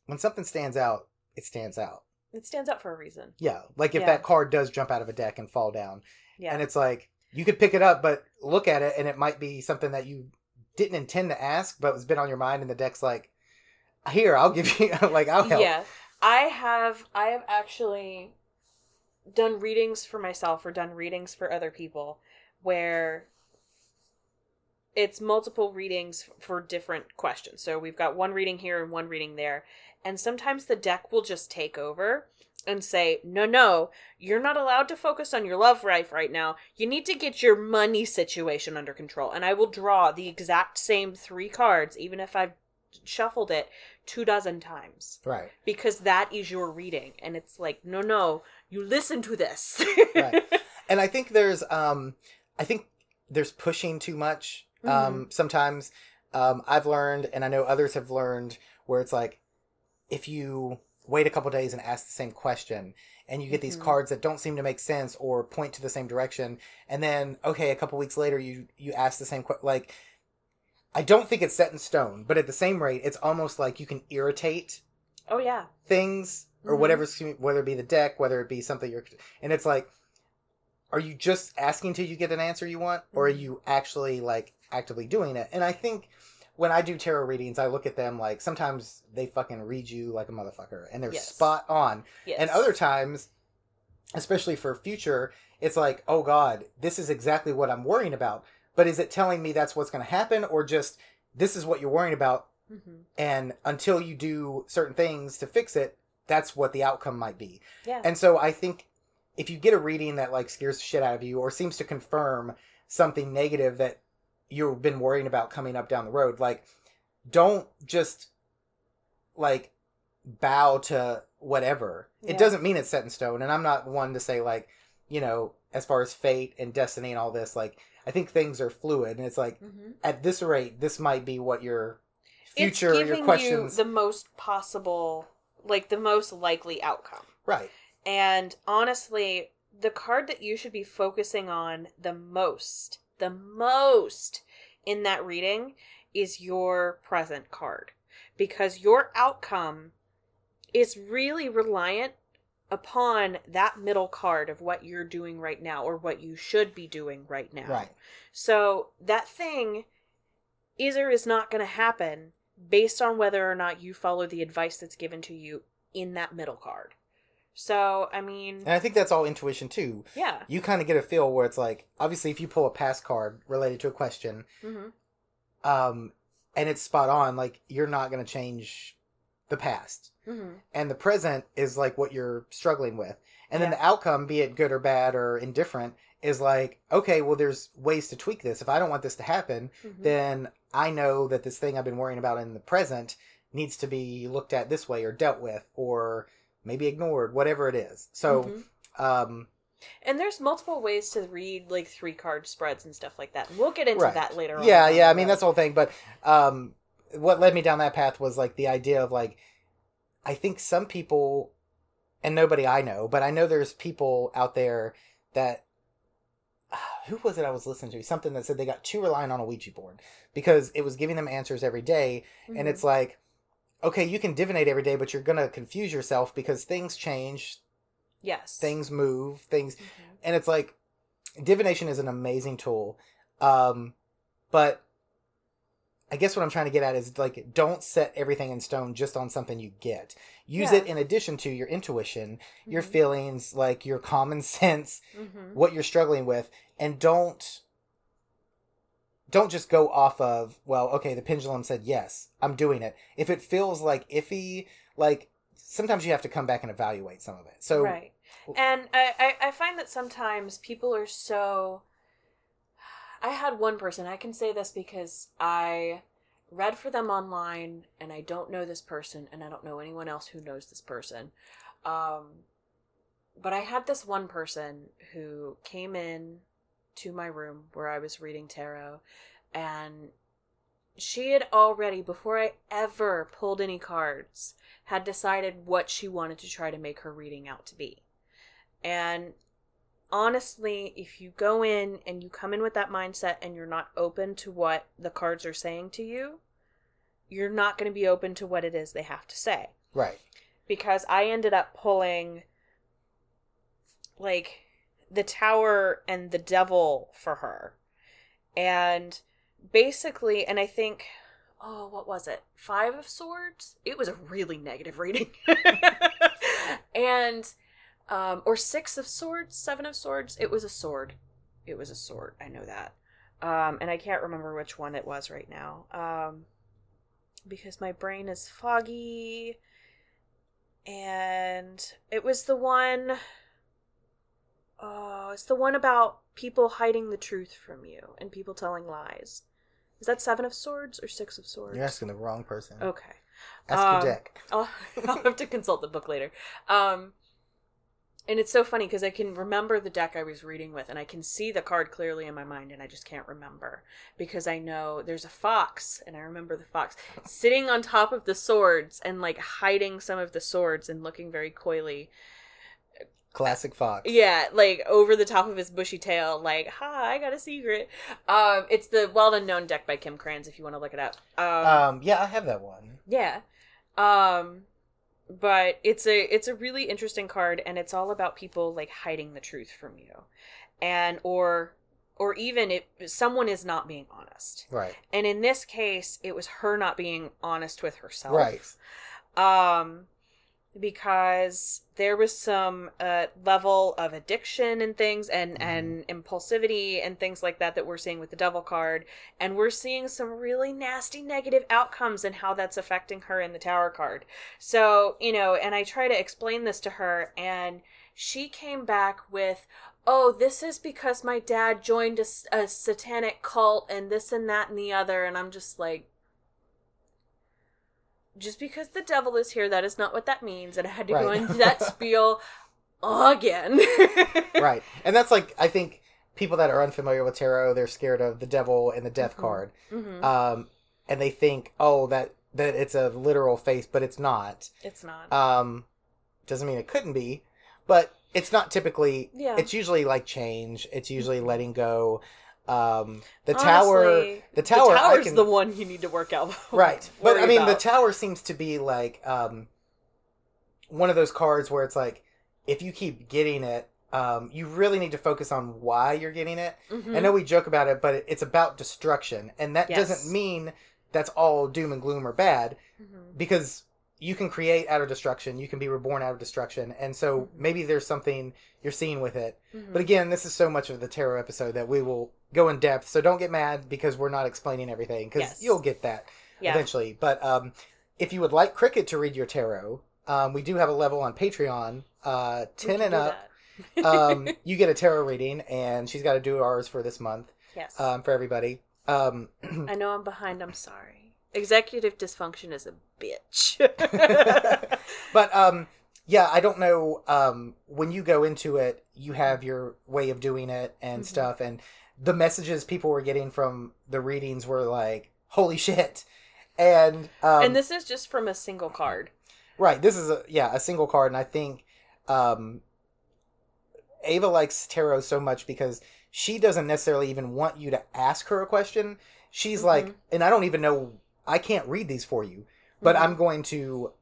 when something stands out, it stands out. It stands out for a reason. Yeah, like if Yeah. that card does jump out of a deck and fall down, Yeah. and it's like you could pick it up, but look at it, and it might be something that you didn't intend to ask, but it's been on your mind, and the deck's like, "Here, I'll give you, like, I'll help." Yeah. I have I have actually done readings for myself or done readings for other people where it's multiple readings for different questions. So we've got one reading here and one reading there. And sometimes the deck will just take over and say, no, no, you're not allowed to focus on your love life right now. You need to get your money situation under control. And I will draw the exact same three cards, even if I've shuffled it two dozen times Right. because that is your reading and it's like no no you listen to this Right. And I think there's, um, I think there's pushing too much. Um, sometimes, um, I've learned, and I know others have learned, where it's like, if you wait a couple days and ask the same question, and you get these Mhm. cards that don't seem to make sense or point to the same direction, and then okay, a couple weeks later, you you ask the same question, like. I don't think it's set in stone, but at the same rate, it's almost like you can irritate oh yeah things or Mhm. whatever, whether it be the deck, whether it be something you're, and it's like, are you just asking till you get an answer you want, or are Mhm. you actually like actively doing it? And I think when I do tarot readings, I look at them like sometimes they fucking read you like a motherfucker, and they're Yes. spot on, yes and other times, especially for future, it's like, oh god, this is exactly what I'm worrying about. But is it telling me that's what's going to happen, or just this is what you're worrying about? Mhm. and until you do certain things to fix it that's what the outcome might be yeah and so i think if you get a reading that like scares the shit out of you or seems to confirm something negative that you've been worrying about coming up down the road like don't just like bow to whatever Yeah. it doesn't mean it's set in stone and i'm not one to say like you know as far as fate and destiny and all this like i think things are fluid and it's like Mhm. at this rate this might be what your future your questions you the most possible like the most likely outcome right and honestly the card that you should be focusing on the most the most in that reading is your present card because your outcome is really reliant upon that middle card of what you're doing right now or what you should be doing right now. Right. So that thing is or is not going to happen based on whether or not you follow the advice that's given to you in that middle card. So, I mean, And I think that's all intuition too. yeah. You kind of get a feel where it's like, obviously, if you pull a past card related to a question, hmm um, and it's spot on, like you're not going to change the past, hmm and the present is like what you're struggling with, and then the outcome, be it good or bad or indifferent, is like, okay, well, there's ways to tweak this. If I don't want this to happen, hmm then I know that this thing I've been worrying about in the present needs to be looked at this way or dealt with or maybe ignored, whatever it is. So, Mhm. um, And there's multiple ways to read like three card spreads and stuff like that. We'll get into Right. that later on. yeah, down yeah. I mean, that's the whole thing. But um, what led me down that path was like the idea of like, I think some people, and nobody I know, but I know there's people out there that. Who was it I was listening to? Something that said they got too reliant on a Ouija board because it was giving them answers every day, and Mhm. it's like, okay, you can divinate every day, but you're gonna confuse yourself because things change, yes. things move, things Mhm. and it's like divination is an amazing tool um but i guess what i'm trying to get at is like don't set everything in stone just on something you get use Yeah. it in addition to your intuition your Mhm. feelings like your common sense Mhm. what you're struggling with and don't don't just go off of well okay the pendulum said yes i'm doing it if it feels like iffy like sometimes you have to come back and evaluate some of it so right. And I, I, find that sometimes people are so. I had one person, I can say this because I read for them online and I don't know this person and I don't know anyone else who knows this person. Um, but I had this one person who came in to my room where I was reading tarot and she had already, before I ever pulled any cards, had decided what she wanted to try to make her reading out to be. And honestly, if you go in and you come in with that mindset and you're not open to what the cards are saying to you, you're not going to be open to what it is they have to say. Right. Because I ended up pulling like the tower and the devil for her. And basically, and I think, oh, what was it? Five of Swords? It was a really negative reading. and, um, or Six of Swords, Seven of Swords. It was a sword. It was a sword. I know that. Um, and I can't remember which one it was right now. Um, because my brain is foggy. And it was the one Oh, it's the one about people hiding the truth from you and people telling lies. Is that Seven of Swords or Six of Swords? You're asking the wrong person. Okay. Ask Um, your deck. I'll, I'll have to consult the book later. Um, and it's so funny because I can remember the deck I was reading with, and I can see the card clearly in my mind, and I just can't remember because I know there's a fox, and I remember the fox sitting on top of the swords and like hiding some of the swords and looking very coyly. Classic Fox. Yeah, like over the top of his bushy tail, like, "Ha, I got a secret." Um, it's the Wild Unknown deck by Kim Krans. If you want to look it up. Um, Um, yeah, I have that one. yeah. Um but it's a it's a really interesting card and it's all about people like hiding the truth from you. And or or even if someone is not being honest. Right. And in this case, it was her not being honest with herself. Right. Um because there was some uh, level of addiction and things and and impulsivity and things like that that we're seeing with the devil card. And we're seeing some really nasty negative outcomes and how that's affecting her in the tower card. So you know and i try to explain this to her and she came back with oh this is because my dad joined a, a satanic cult and this and that and the other. And i'm just like just because the devil is here, that is not what that means. And I had to go Right. into that spiel again. right. And that's like I think people that are unfamiliar with tarot, they're scared of the devil and the death Mhm. card. hmm Um and they think, "Oh, that that it's a literal face, but it's not." It's not. Um doesn't mean it couldn't be, but it's not typically Yeah. it's usually like change. It's usually letting go. Um the tower the tower I tower's can- the one you need to work out. right but i mean the tower seems to be like um one of those cards where it's like if you keep getting it um you really need to focus on why you're getting it Mhm. i know we joke about it but it- it's about destruction and that Yes. doesn't mean that's all doom and gloom or bad Mhm. because you can create out of destruction you can be reborn out of destruction and so Mhm. maybe there's something you're seeing with it Mhm. but again this is so much of the tarot episode that we will go in depth so don't get mad because we're not explaining everything because Yes. you'll get that yeah. eventually. But um, if you would like Cricket to read your tarot, um, we do have a level on Patreon. Uh, ten and up, um, you get a tarot reading, and she's got to do ours for this month yes. um, for everybody. Um, I know I'm behind. I'm sorry. Executive dysfunction is a bitch. but um, yeah, I don't know. Um, when you go into it, you have your way of doing it and Mhm. stuff, and the messages people were getting from the readings were like, "Holy shit!" And um, and this is just from a single card. Right. This is a yeah a single card, and I think um, Ava likes tarot so much because she doesn't necessarily even want you to ask her a question. She's Mhm. like, and I don't even know. I can't read these for you, but Mhm. I'm going to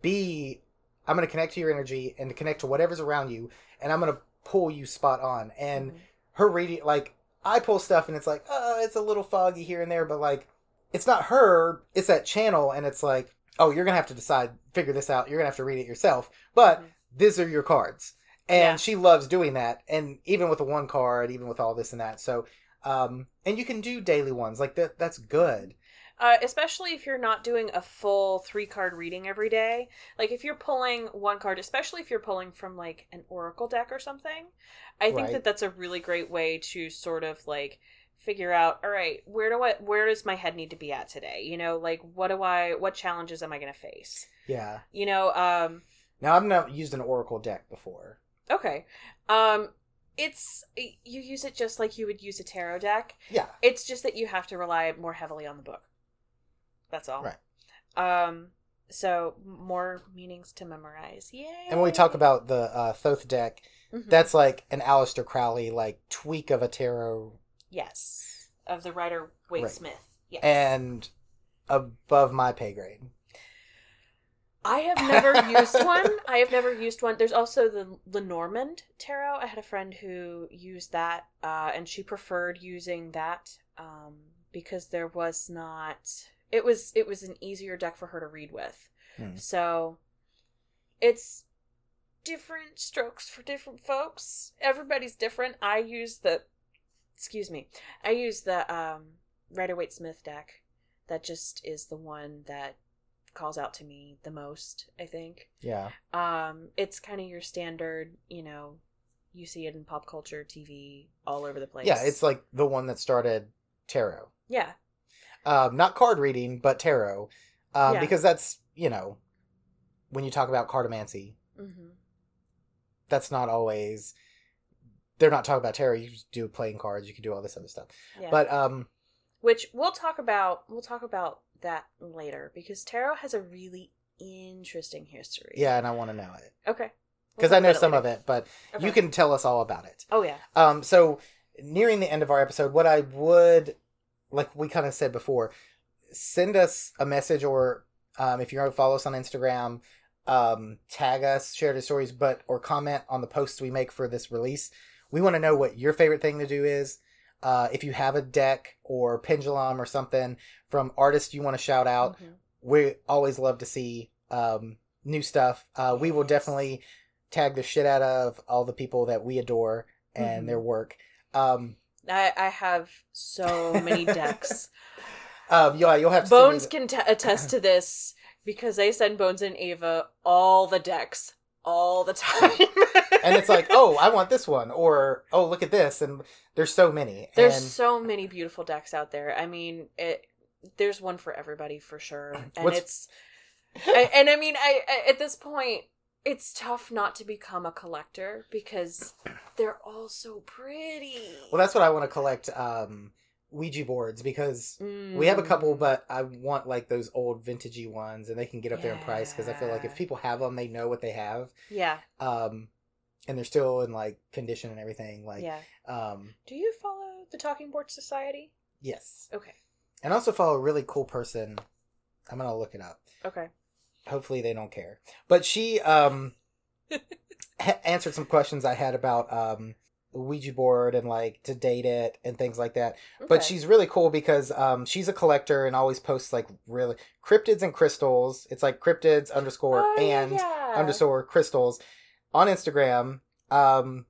be. I'm going to connect to your energy and to connect to whatever's around you, and I'm going to pull you spot on. And Mhm. her reading, like I pull stuff, and it's like, oh, it's a little foggy here and there, but like, it's not her. It's that channel, and it's like, oh, you're gonna have to decide, figure this out. You're gonna have to read it yourself. But Mhm. these are your cards, and Yeah. she loves doing that. And even with the one card, even with all this and that, so. Um, and you can do daily ones like that. That's good. Uh, especially if you're not doing a full three card reading every day. Like if you're pulling one card, especially if you're pulling from like an oracle deck or something, I think Right. that that's a really great way to sort of like figure out all right where do i where does my head need to be at today you know like what do i what challenges am i going to face Yeah. you know um Now I've not used an oracle deck before. okay um it's you use it just like you would use a tarot deck Yeah. it's just that you have to rely more heavily on the book That's all. Right. Um. So more meanings to memorize. Yay! And when we talk about the uh, Thoth deck, Mhm. that's like an Aleister Crowley like tweak of a tarot yes of the Rider Waite Right. Smith. Yes. and above my pay grade. I have never used one. I have never used one. There's also the Lenormand tarot. I had a friend who used that, uh, and she preferred using that um, because there was not. It was it was an easier deck for her to read with. Hmm. So, it's different strokes for different folks. Everybody's different. I use the, excuse me, I use the um, Rider Waite Smith deck. That just is the one that calls out to me the most. I think. Yeah. Um, it's kind of your standard, you know, you see it in pop culture, TV, all over the place. Yeah, it's like the one that started tarot. yeah, Um, not card reading, but tarot. Um, Yeah. because that's, you know, when you talk about cartomancy, hmm that's not always they're not talking about tarot. You just do playing cards, you can do all this other stuff. yeah. But um which we'll talk about. We'll talk about that later because tarot has a really interesting history. yeah, and I want to know it. Okay. Because I know some of it, but you can tell us all about it. Oh yeah. Um, so nearing the end of our episode, what I would like we kind of said before, send us a message or um, if you're gonna follow us on Instagram, um, tag us, share the stories, but or comment on the posts we make for this release. We want to know what your favorite thing to do is. Uh, if you have a deck or pendulum or something from artists you want to shout out, Mhm. we always love to see um, new stuff. Uh, we will definitely tag the shit out of all the people that we adore and Mhm. their work. Um, I I have so many decks. um, yeah, you'll have to Bones can t- attest to this because I send Bones and Ava all the decks all the time. and it's like, oh, I want this one, or oh, look at this, and there's so many. There's and so many beautiful decks out there. I mean, it. There's one for everybody for sure, and What's- it's. I, and I mean, I, I at this point, it's tough not to become a collector because they're all so pretty. well, that's what I want to collect. Um, Ouija boards because we have a couple, Mm. but I want like those old vintagey ones, and they can get up there in price because I feel like if people have them, they know what they have. yeah, Um, and they're still in like condition and everything. Like, yeah. um, Do you follow the Talking Board Society? yes, Okay, and also follow a really cool person. I'm gonna look it up. okay. Hopefully they don't care. But she um ha- answered some questions i had about um ouija board and like to date it and things like that. But she's really cool because um she's a collector and always posts like really cryptids and crystals. It's like cryptids underscore Oh, and yeah. underscore crystals on instagram. Um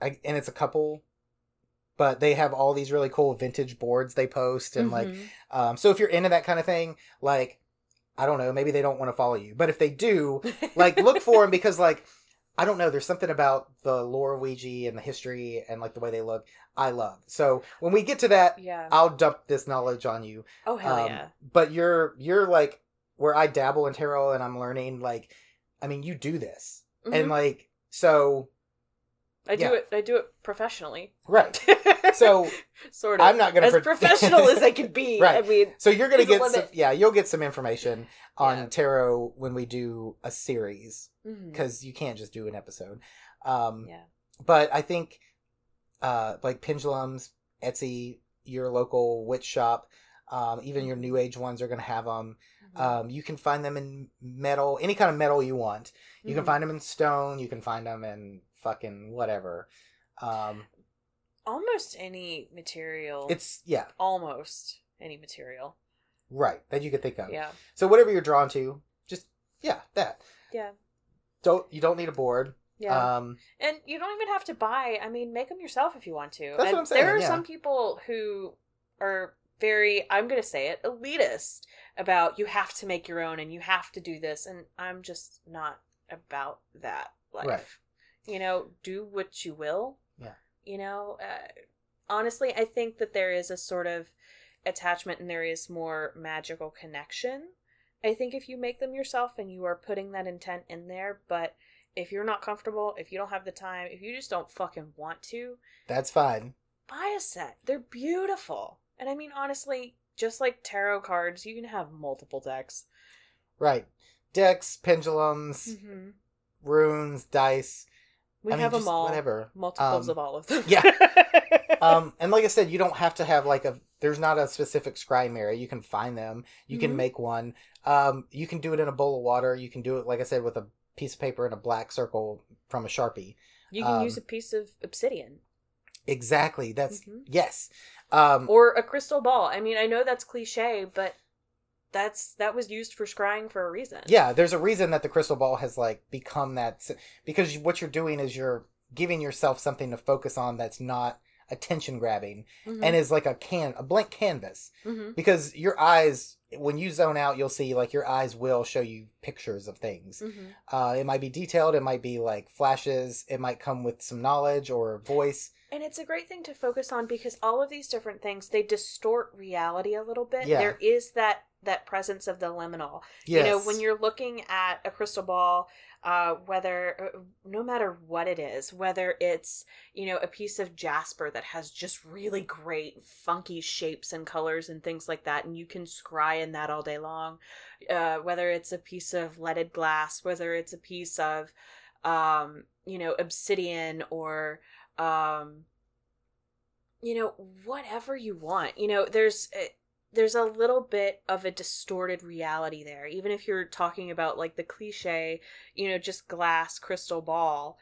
I, and it's a couple but they have all these really cool vintage boards they post and like Mhm. um, so if you're into that kind of thing, like, I don't know, maybe they don't want to follow you, but if they do, like, look for them because, like, I don't know, there's something about the lore of Ouija and the history and like the way they look I love. So when we get to that, yeah. I'll dump this knowledge on you. oh hell Um, yeah. But you're you're like where I dabble in tarot and I'm learning. Like, I mean, you do this, and Mhm. like, so I do it. I do it professionally. right. So sort of. I'm not gonna as pre- professional as I could be. Right. I mean, So you're gonna get some, yeah, you'll get some information on Yeah. tarot when we do a series because you can't just do an episode. Um, yeah. But I think, uh, like pendulums, Etsy, your local witch shop, um, even your new age ones are gonna have them. Mhm. Um, you can find them in metal, any kind of metal you want. You can Mhm. find them in stone. You can find them in fucking whatever. Um, almost any material. it's yeah, almost any material. right that you could think of. Yeah. So whatever you're drawn to, just yeah, that. Yeah. Don't you don't need a board. Yeah. Um, and you don't even have to buy. I mean, make them yourself if you want to. That's and what I'm saying, There are yeah. some people who are very, I'm going to say it, elitist about you have to make your own and you have to do this. And I'm just not about that life. Right. You know, do what you will. You know, uh, honestly, I think that there is a sort of attachment and there is more magical connection. I think if you make them yourself and you are putting that intent in there, but if you're not comfortable, if you don't have the time, if you just don't fucking want to, that's fine. buy a set. They're beautiful. And I mean, honestly, just like tarot cards, you can have multiple decks. Right. Decks, pendulums, Mm-hmm. runes, dice. We I mean, have them all. Whatever. Multiples Um, of all of them. yeah. Um, and like I said, you don't have to have like a. There's not a specific scrying mirror. You can find them. You can Mhm. make one. Um, you can do it in a bowl of water. You can do it, like I said, with a piece of paper and a black circle from a sharpie. you can um, use a piece of obsidian Exactly. That's Mhm. yes. Um, or a crystal ball. I mean, I know that's cliche, but that's that was used for scrying for a reason. yeah. There's a reason that the crystal ball has like become that because what you're doing is you're giving yourself something to focus on that's not attention grabbing Mhm. and is like a can a blank canvas Mhm. because your eyes when you zone out you'll see like your eyes will show you pictures of things Mhm. uh, it might be detailed it might be like flashes it might come with some knowledge or voice And it's a great thing to focus on because all of these different things they distort reality a little bit. Yeah. There is that that presence of the liminal. yes. You know, when you're looking at a crystal ball, uh, whether uh, no matter what it is, whether it's you know a piece of jasper that has just really great funky shapes and colors and things like that, and you can scry in that all day long. Uh, whether it's a piece of leaded glass, whether it's a piece of um, you know obsidian or um, you know whatever you want. You know, there's. Uh, there's a little bit of a distorted reality there. Even if you're talking about like the cliche you know just glass crystal ball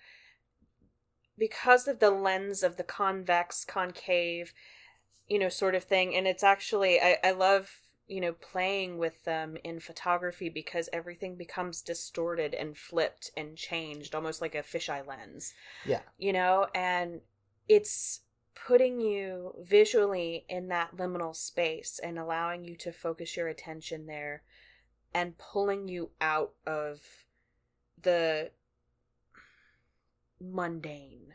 because of the lens of the convex concave you know sort of thing and it's actually i, I love you know playing with them in photography because everything becomes distorted and flipped and changed almost like a fisheye lens. Yeah. You know and it's putting you visually in that liminal space and allowing you to focus your attention there and pulling you out of the mundane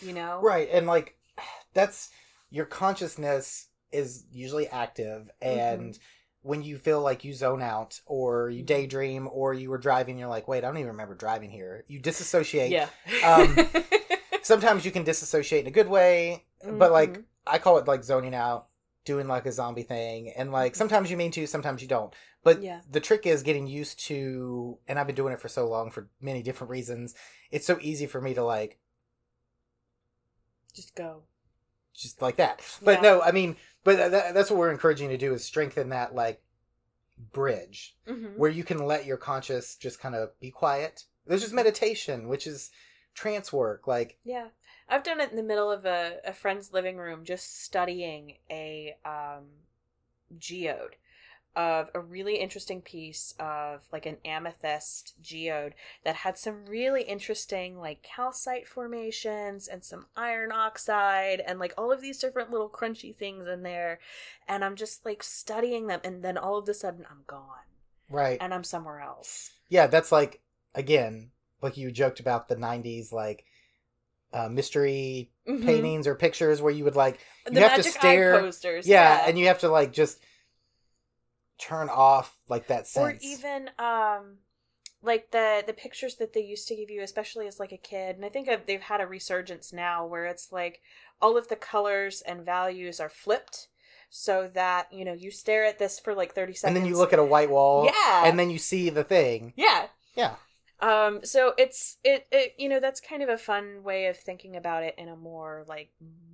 you know? Right and like that's your consciousness is usually active and when you feel like you zone out or you Mhm. daydream or you were driving you're like wait i don't even remember driving here. You disassociate yeah. Um, sometimes you can disassociate in a good way but like Mhm. i call it like zoning out doing like a zombie thing and like Mhm. sometimes you mean to sometimes you don't but Yeah. the trick is getting used to and i've been doing it for so long for many different reasons it's so easy for me to like just go just like that but Yeah. no i mean but that, that's what we're encouraging you to do is strengthen that like bridge Mhm. where you can let your conscious just kind of be quiet there's just meditation which is trance work like Yeah. I've done it in the middle of a, a friend's living room just studying a um geode of a really interesting piece of like an amethyst geode that had some really interesting like calcite formations and some iron oxide and like all of these different little crunchy things in there. And I'm just like studying them and then all of a sudden I'm gone. Right. And I'm somewhere else. yeah that's like again like you joked about the 90s like uh, mystery Mhm. paintings or pictures where you would like The you have to stare- eye posters. yeah, and you have to like just turn off like that sense. or even um like the the pictures that they used to give you especially as like a kid and i think I've, they've had a resurgence now where it's like all of the colors and values are flipped so that you know you stare at this for like 30 seconds and then you look at a white wall yeah. and then you see the thing. Yeah. Yeah um so it's it, it you know that's kind of a fun way of thinking about it in a more like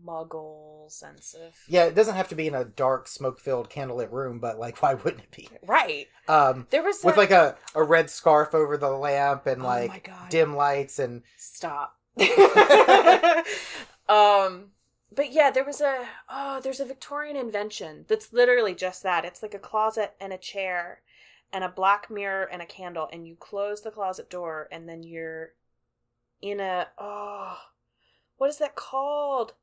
muggle sense of yeah it doesn't have to be in a dark smoke filled candlelit room but like why wouldn't it be right um there was with a- like a, a red scarf over the lamp and oh like dim lights and Stop. um but yeah, there was a oh, there's a Victorian invention that's literally just that. It's like a closet and a chair and a black mirror and a candle and you close the closet door and then you're in a oh what is that called?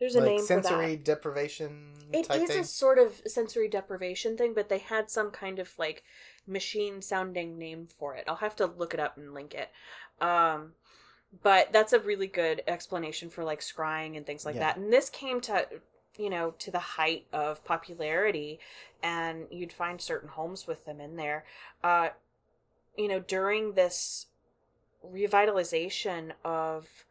There's a like name sensory for that. deprivation It is thing a sort of sensory deprivation thing, but they had some kind of like machine sounding name for it. I'll have to look it up and link it. Um, but that's a really good explanation for like scrying and things like Yeah. that. And this came to you know to the height of popularity, and you'd find certain homes with them in there. Uh, you know during this revitalization of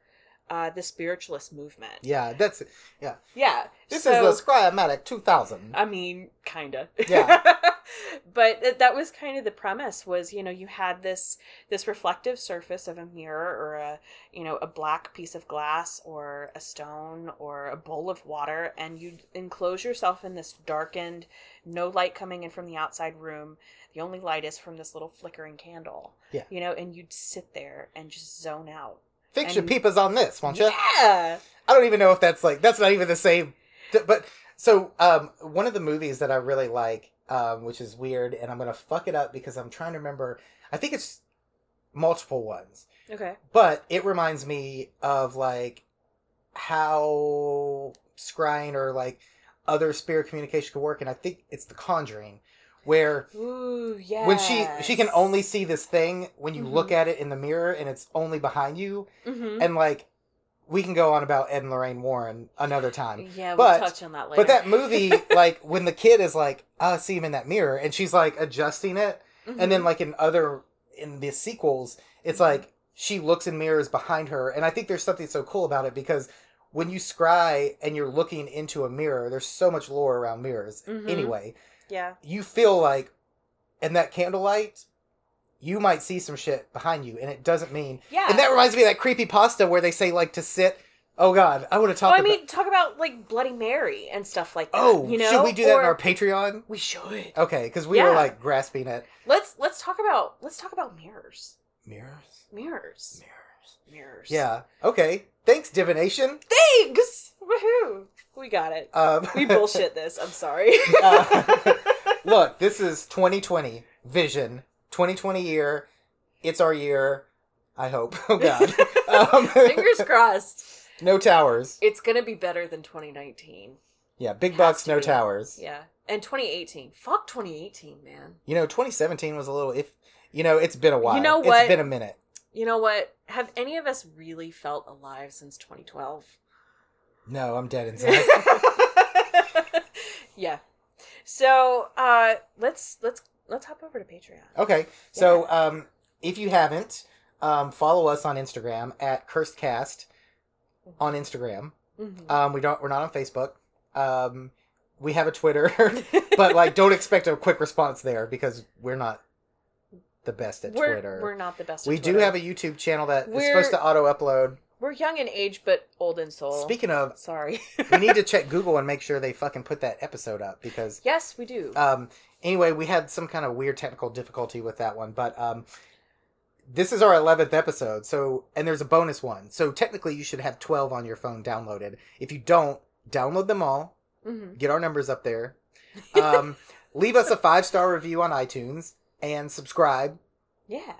uh, the spiritualist movement. Yeah, that's yeah. Yeah. This so- is the Scrymatic 2000. I mean, kinda. Yeah. but th- that was kind of the premise was, you know, you had this this reflective surface of a mirror or a, you know, a black piece of glass or a stone or a bowl of water and you'd enclose yourself in this darkened, no light coming in from the outside room. The only light is from this little flickering candle. Yeah. You know, and you'd sit there and just zone out. Fix your peepers on this, won't you? Yeah. I don't even know if that's like that's not even the same. But so um, one of the movies that I really like, um, which is weird, and I'm gonna fuck it up because I'm trying to remember. I think it's multiple ones, Okay. but it reminds me of like how scrying or like other spirit communication could work, and I think it's The Conjuring, where Ooh, yeah. when she she can only see this thing when you Mhm. look at it in the mirror and it's only behind you hmm and like we can go on about Ed and Lorraine Warren another time. Yeah, we'll But- touch on that later. But that movie, like when the kid is like, "Oh, I see him in that mirror," and she's like adjusting it, and then Mhm. like in other in the sequels, it's Mhm. like she looks in mirrors behind her, and I think there's something so cool about it because when you scry and you're looking into a mirror, there's so much lore around mirrors. Mhm. Anyway, yeah, you feel like in that candlelight. You might see some shit behind you, and it doesn't mean. yeah. And that reminds me of that creepy pasta where they say like to sit. Oh God, I would have oh, talked. I about, mean, talk about like Bloody Mary and stuff like that. oh, you know, should we do that in our Patreon? We should. Okay, because we Yeah. were like grasping at Let's let's talk about let's talk about mirrors. mirrors, Mirrors. mirrors. Mirrors. Yeah. Okay. Thanks, divination. Thanks. Woohoo. We got it. Um, We bullshit this. I'm sorry. Uh, look, this is 2020 vision. 2020 year. It's our year. I hope. Oh God. Um, Fingers crossed. no towers. It's gonna be better than 2019. Yeah. Big bucks. No be. towers. Yeah. And 2018. Fuck 2018, man. You know, 2017 was a little. If you know, it's been a while. You know It's what? been a minute. You know what? Have any of us really felt alive since 2012? No, I'm dead inside. yeah. So uh, let's let's let's hop over to Patreon. Okay, so um, if you haven't, um, follow us on Instagram at CursedCast on Instagram. Mhm. Um, we don't. We're not on Facebook. Um, we have a Twitter, but like, don't expect a quick response there because we're not the best at we're, Twitter. We're not the best. we at do have a YouTube channel that is We're- supposed to auto upload. We're young in age, but old in soul. Speaking of, Sorry. we need to check Google and make sure they fucking put that episode up because yes, we do. Um, anyway, we had some kind of weird technical difficulty with that one, but um, this is our 11th episode. So, and there's a bonus one. So, technically, you should have 12 on your phone downloaded. If you don't, download them all, hmm get our numbers up there. Um, leave us a five star review on iTunes and subscribe Yeah.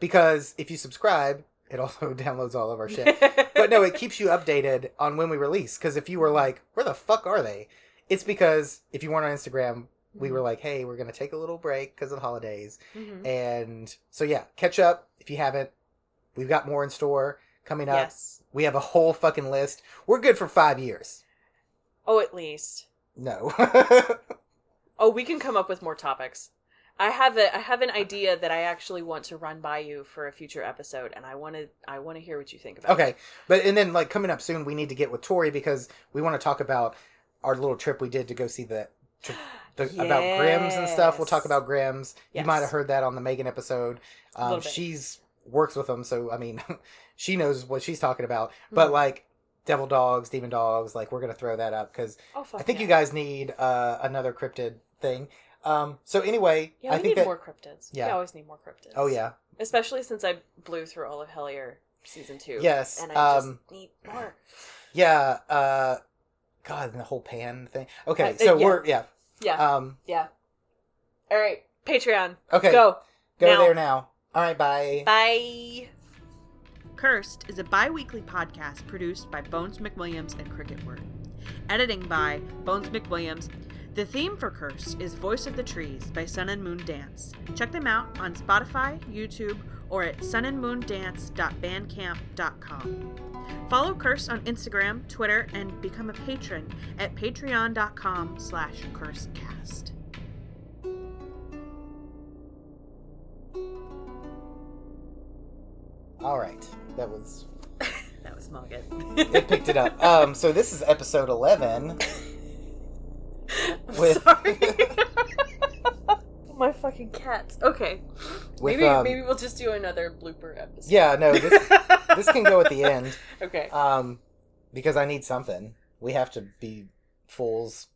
because if you subscribe, it also downloads all of our shit. but no, it keeps you updated on when we release. Because if you were like, where the fuck are they? It's because if you weren't on Instagram, we were like, hey, we're going to take a little break because of the holidays. Mhm. And so, yeah, catch up if you haven't. We've got more in store coming up. Yes. We have a whole fucking list. We're good for five years. Oh, at least. No. Oh, we can come up with more topics. I have a I have an idea that I actually want to run by you for a future episode, and I want to I want to hear what you think about. okay. But, and then, like, coming up soon, we need to get with Tori because we want to talk about our little trip we did to go see the, it. the about Grimm's and stuff. We'll talk about Grimm's. You might have heard that on the Megan episode. Um, she's works with them, so I mean, she knows what she's talking about. But Mhm. like Devil Dogs, Demon Dogs, like we're gonna throw that up because Oh, I think yeah. you guys need uh, another cryptid thing. Um, so anyway, Yeah, we I think need that more cryptids. Yeah. We always need more cryptids. oh yeah, especially since I blew through all of Hellier season two. Yes, and I um, just need more. yeah. Uh, God, and the whole pan thing. Okay, Uh, so yeah. we're yeah. Yeah, Um, yeah. All right, Patreon. okay, Go. go now. there now. All right, bye. Bye. Cursed is a bi weekly podcast produced by Bones McWilliams and Cricket Word. Editing by Bones McWilliams. The theme for Cursed is Voice of the Trees by Sun and Moon Dance. Check them out on Spotify, YouTube, or at sunandmoondance.bandcamp.com. Follow Curse on Instagram, Twitter, and become a patron at patreon.com slash cursecast. All right, that was That smog it. it picked it up. Um, so this is episode eleven. with- Sorry. My fucking cats. Okay. With, maybe um, maybe we'll just do another blooper episode. Yeah, no, this this can go at the end. okay. Um, because I need something. We have to be fools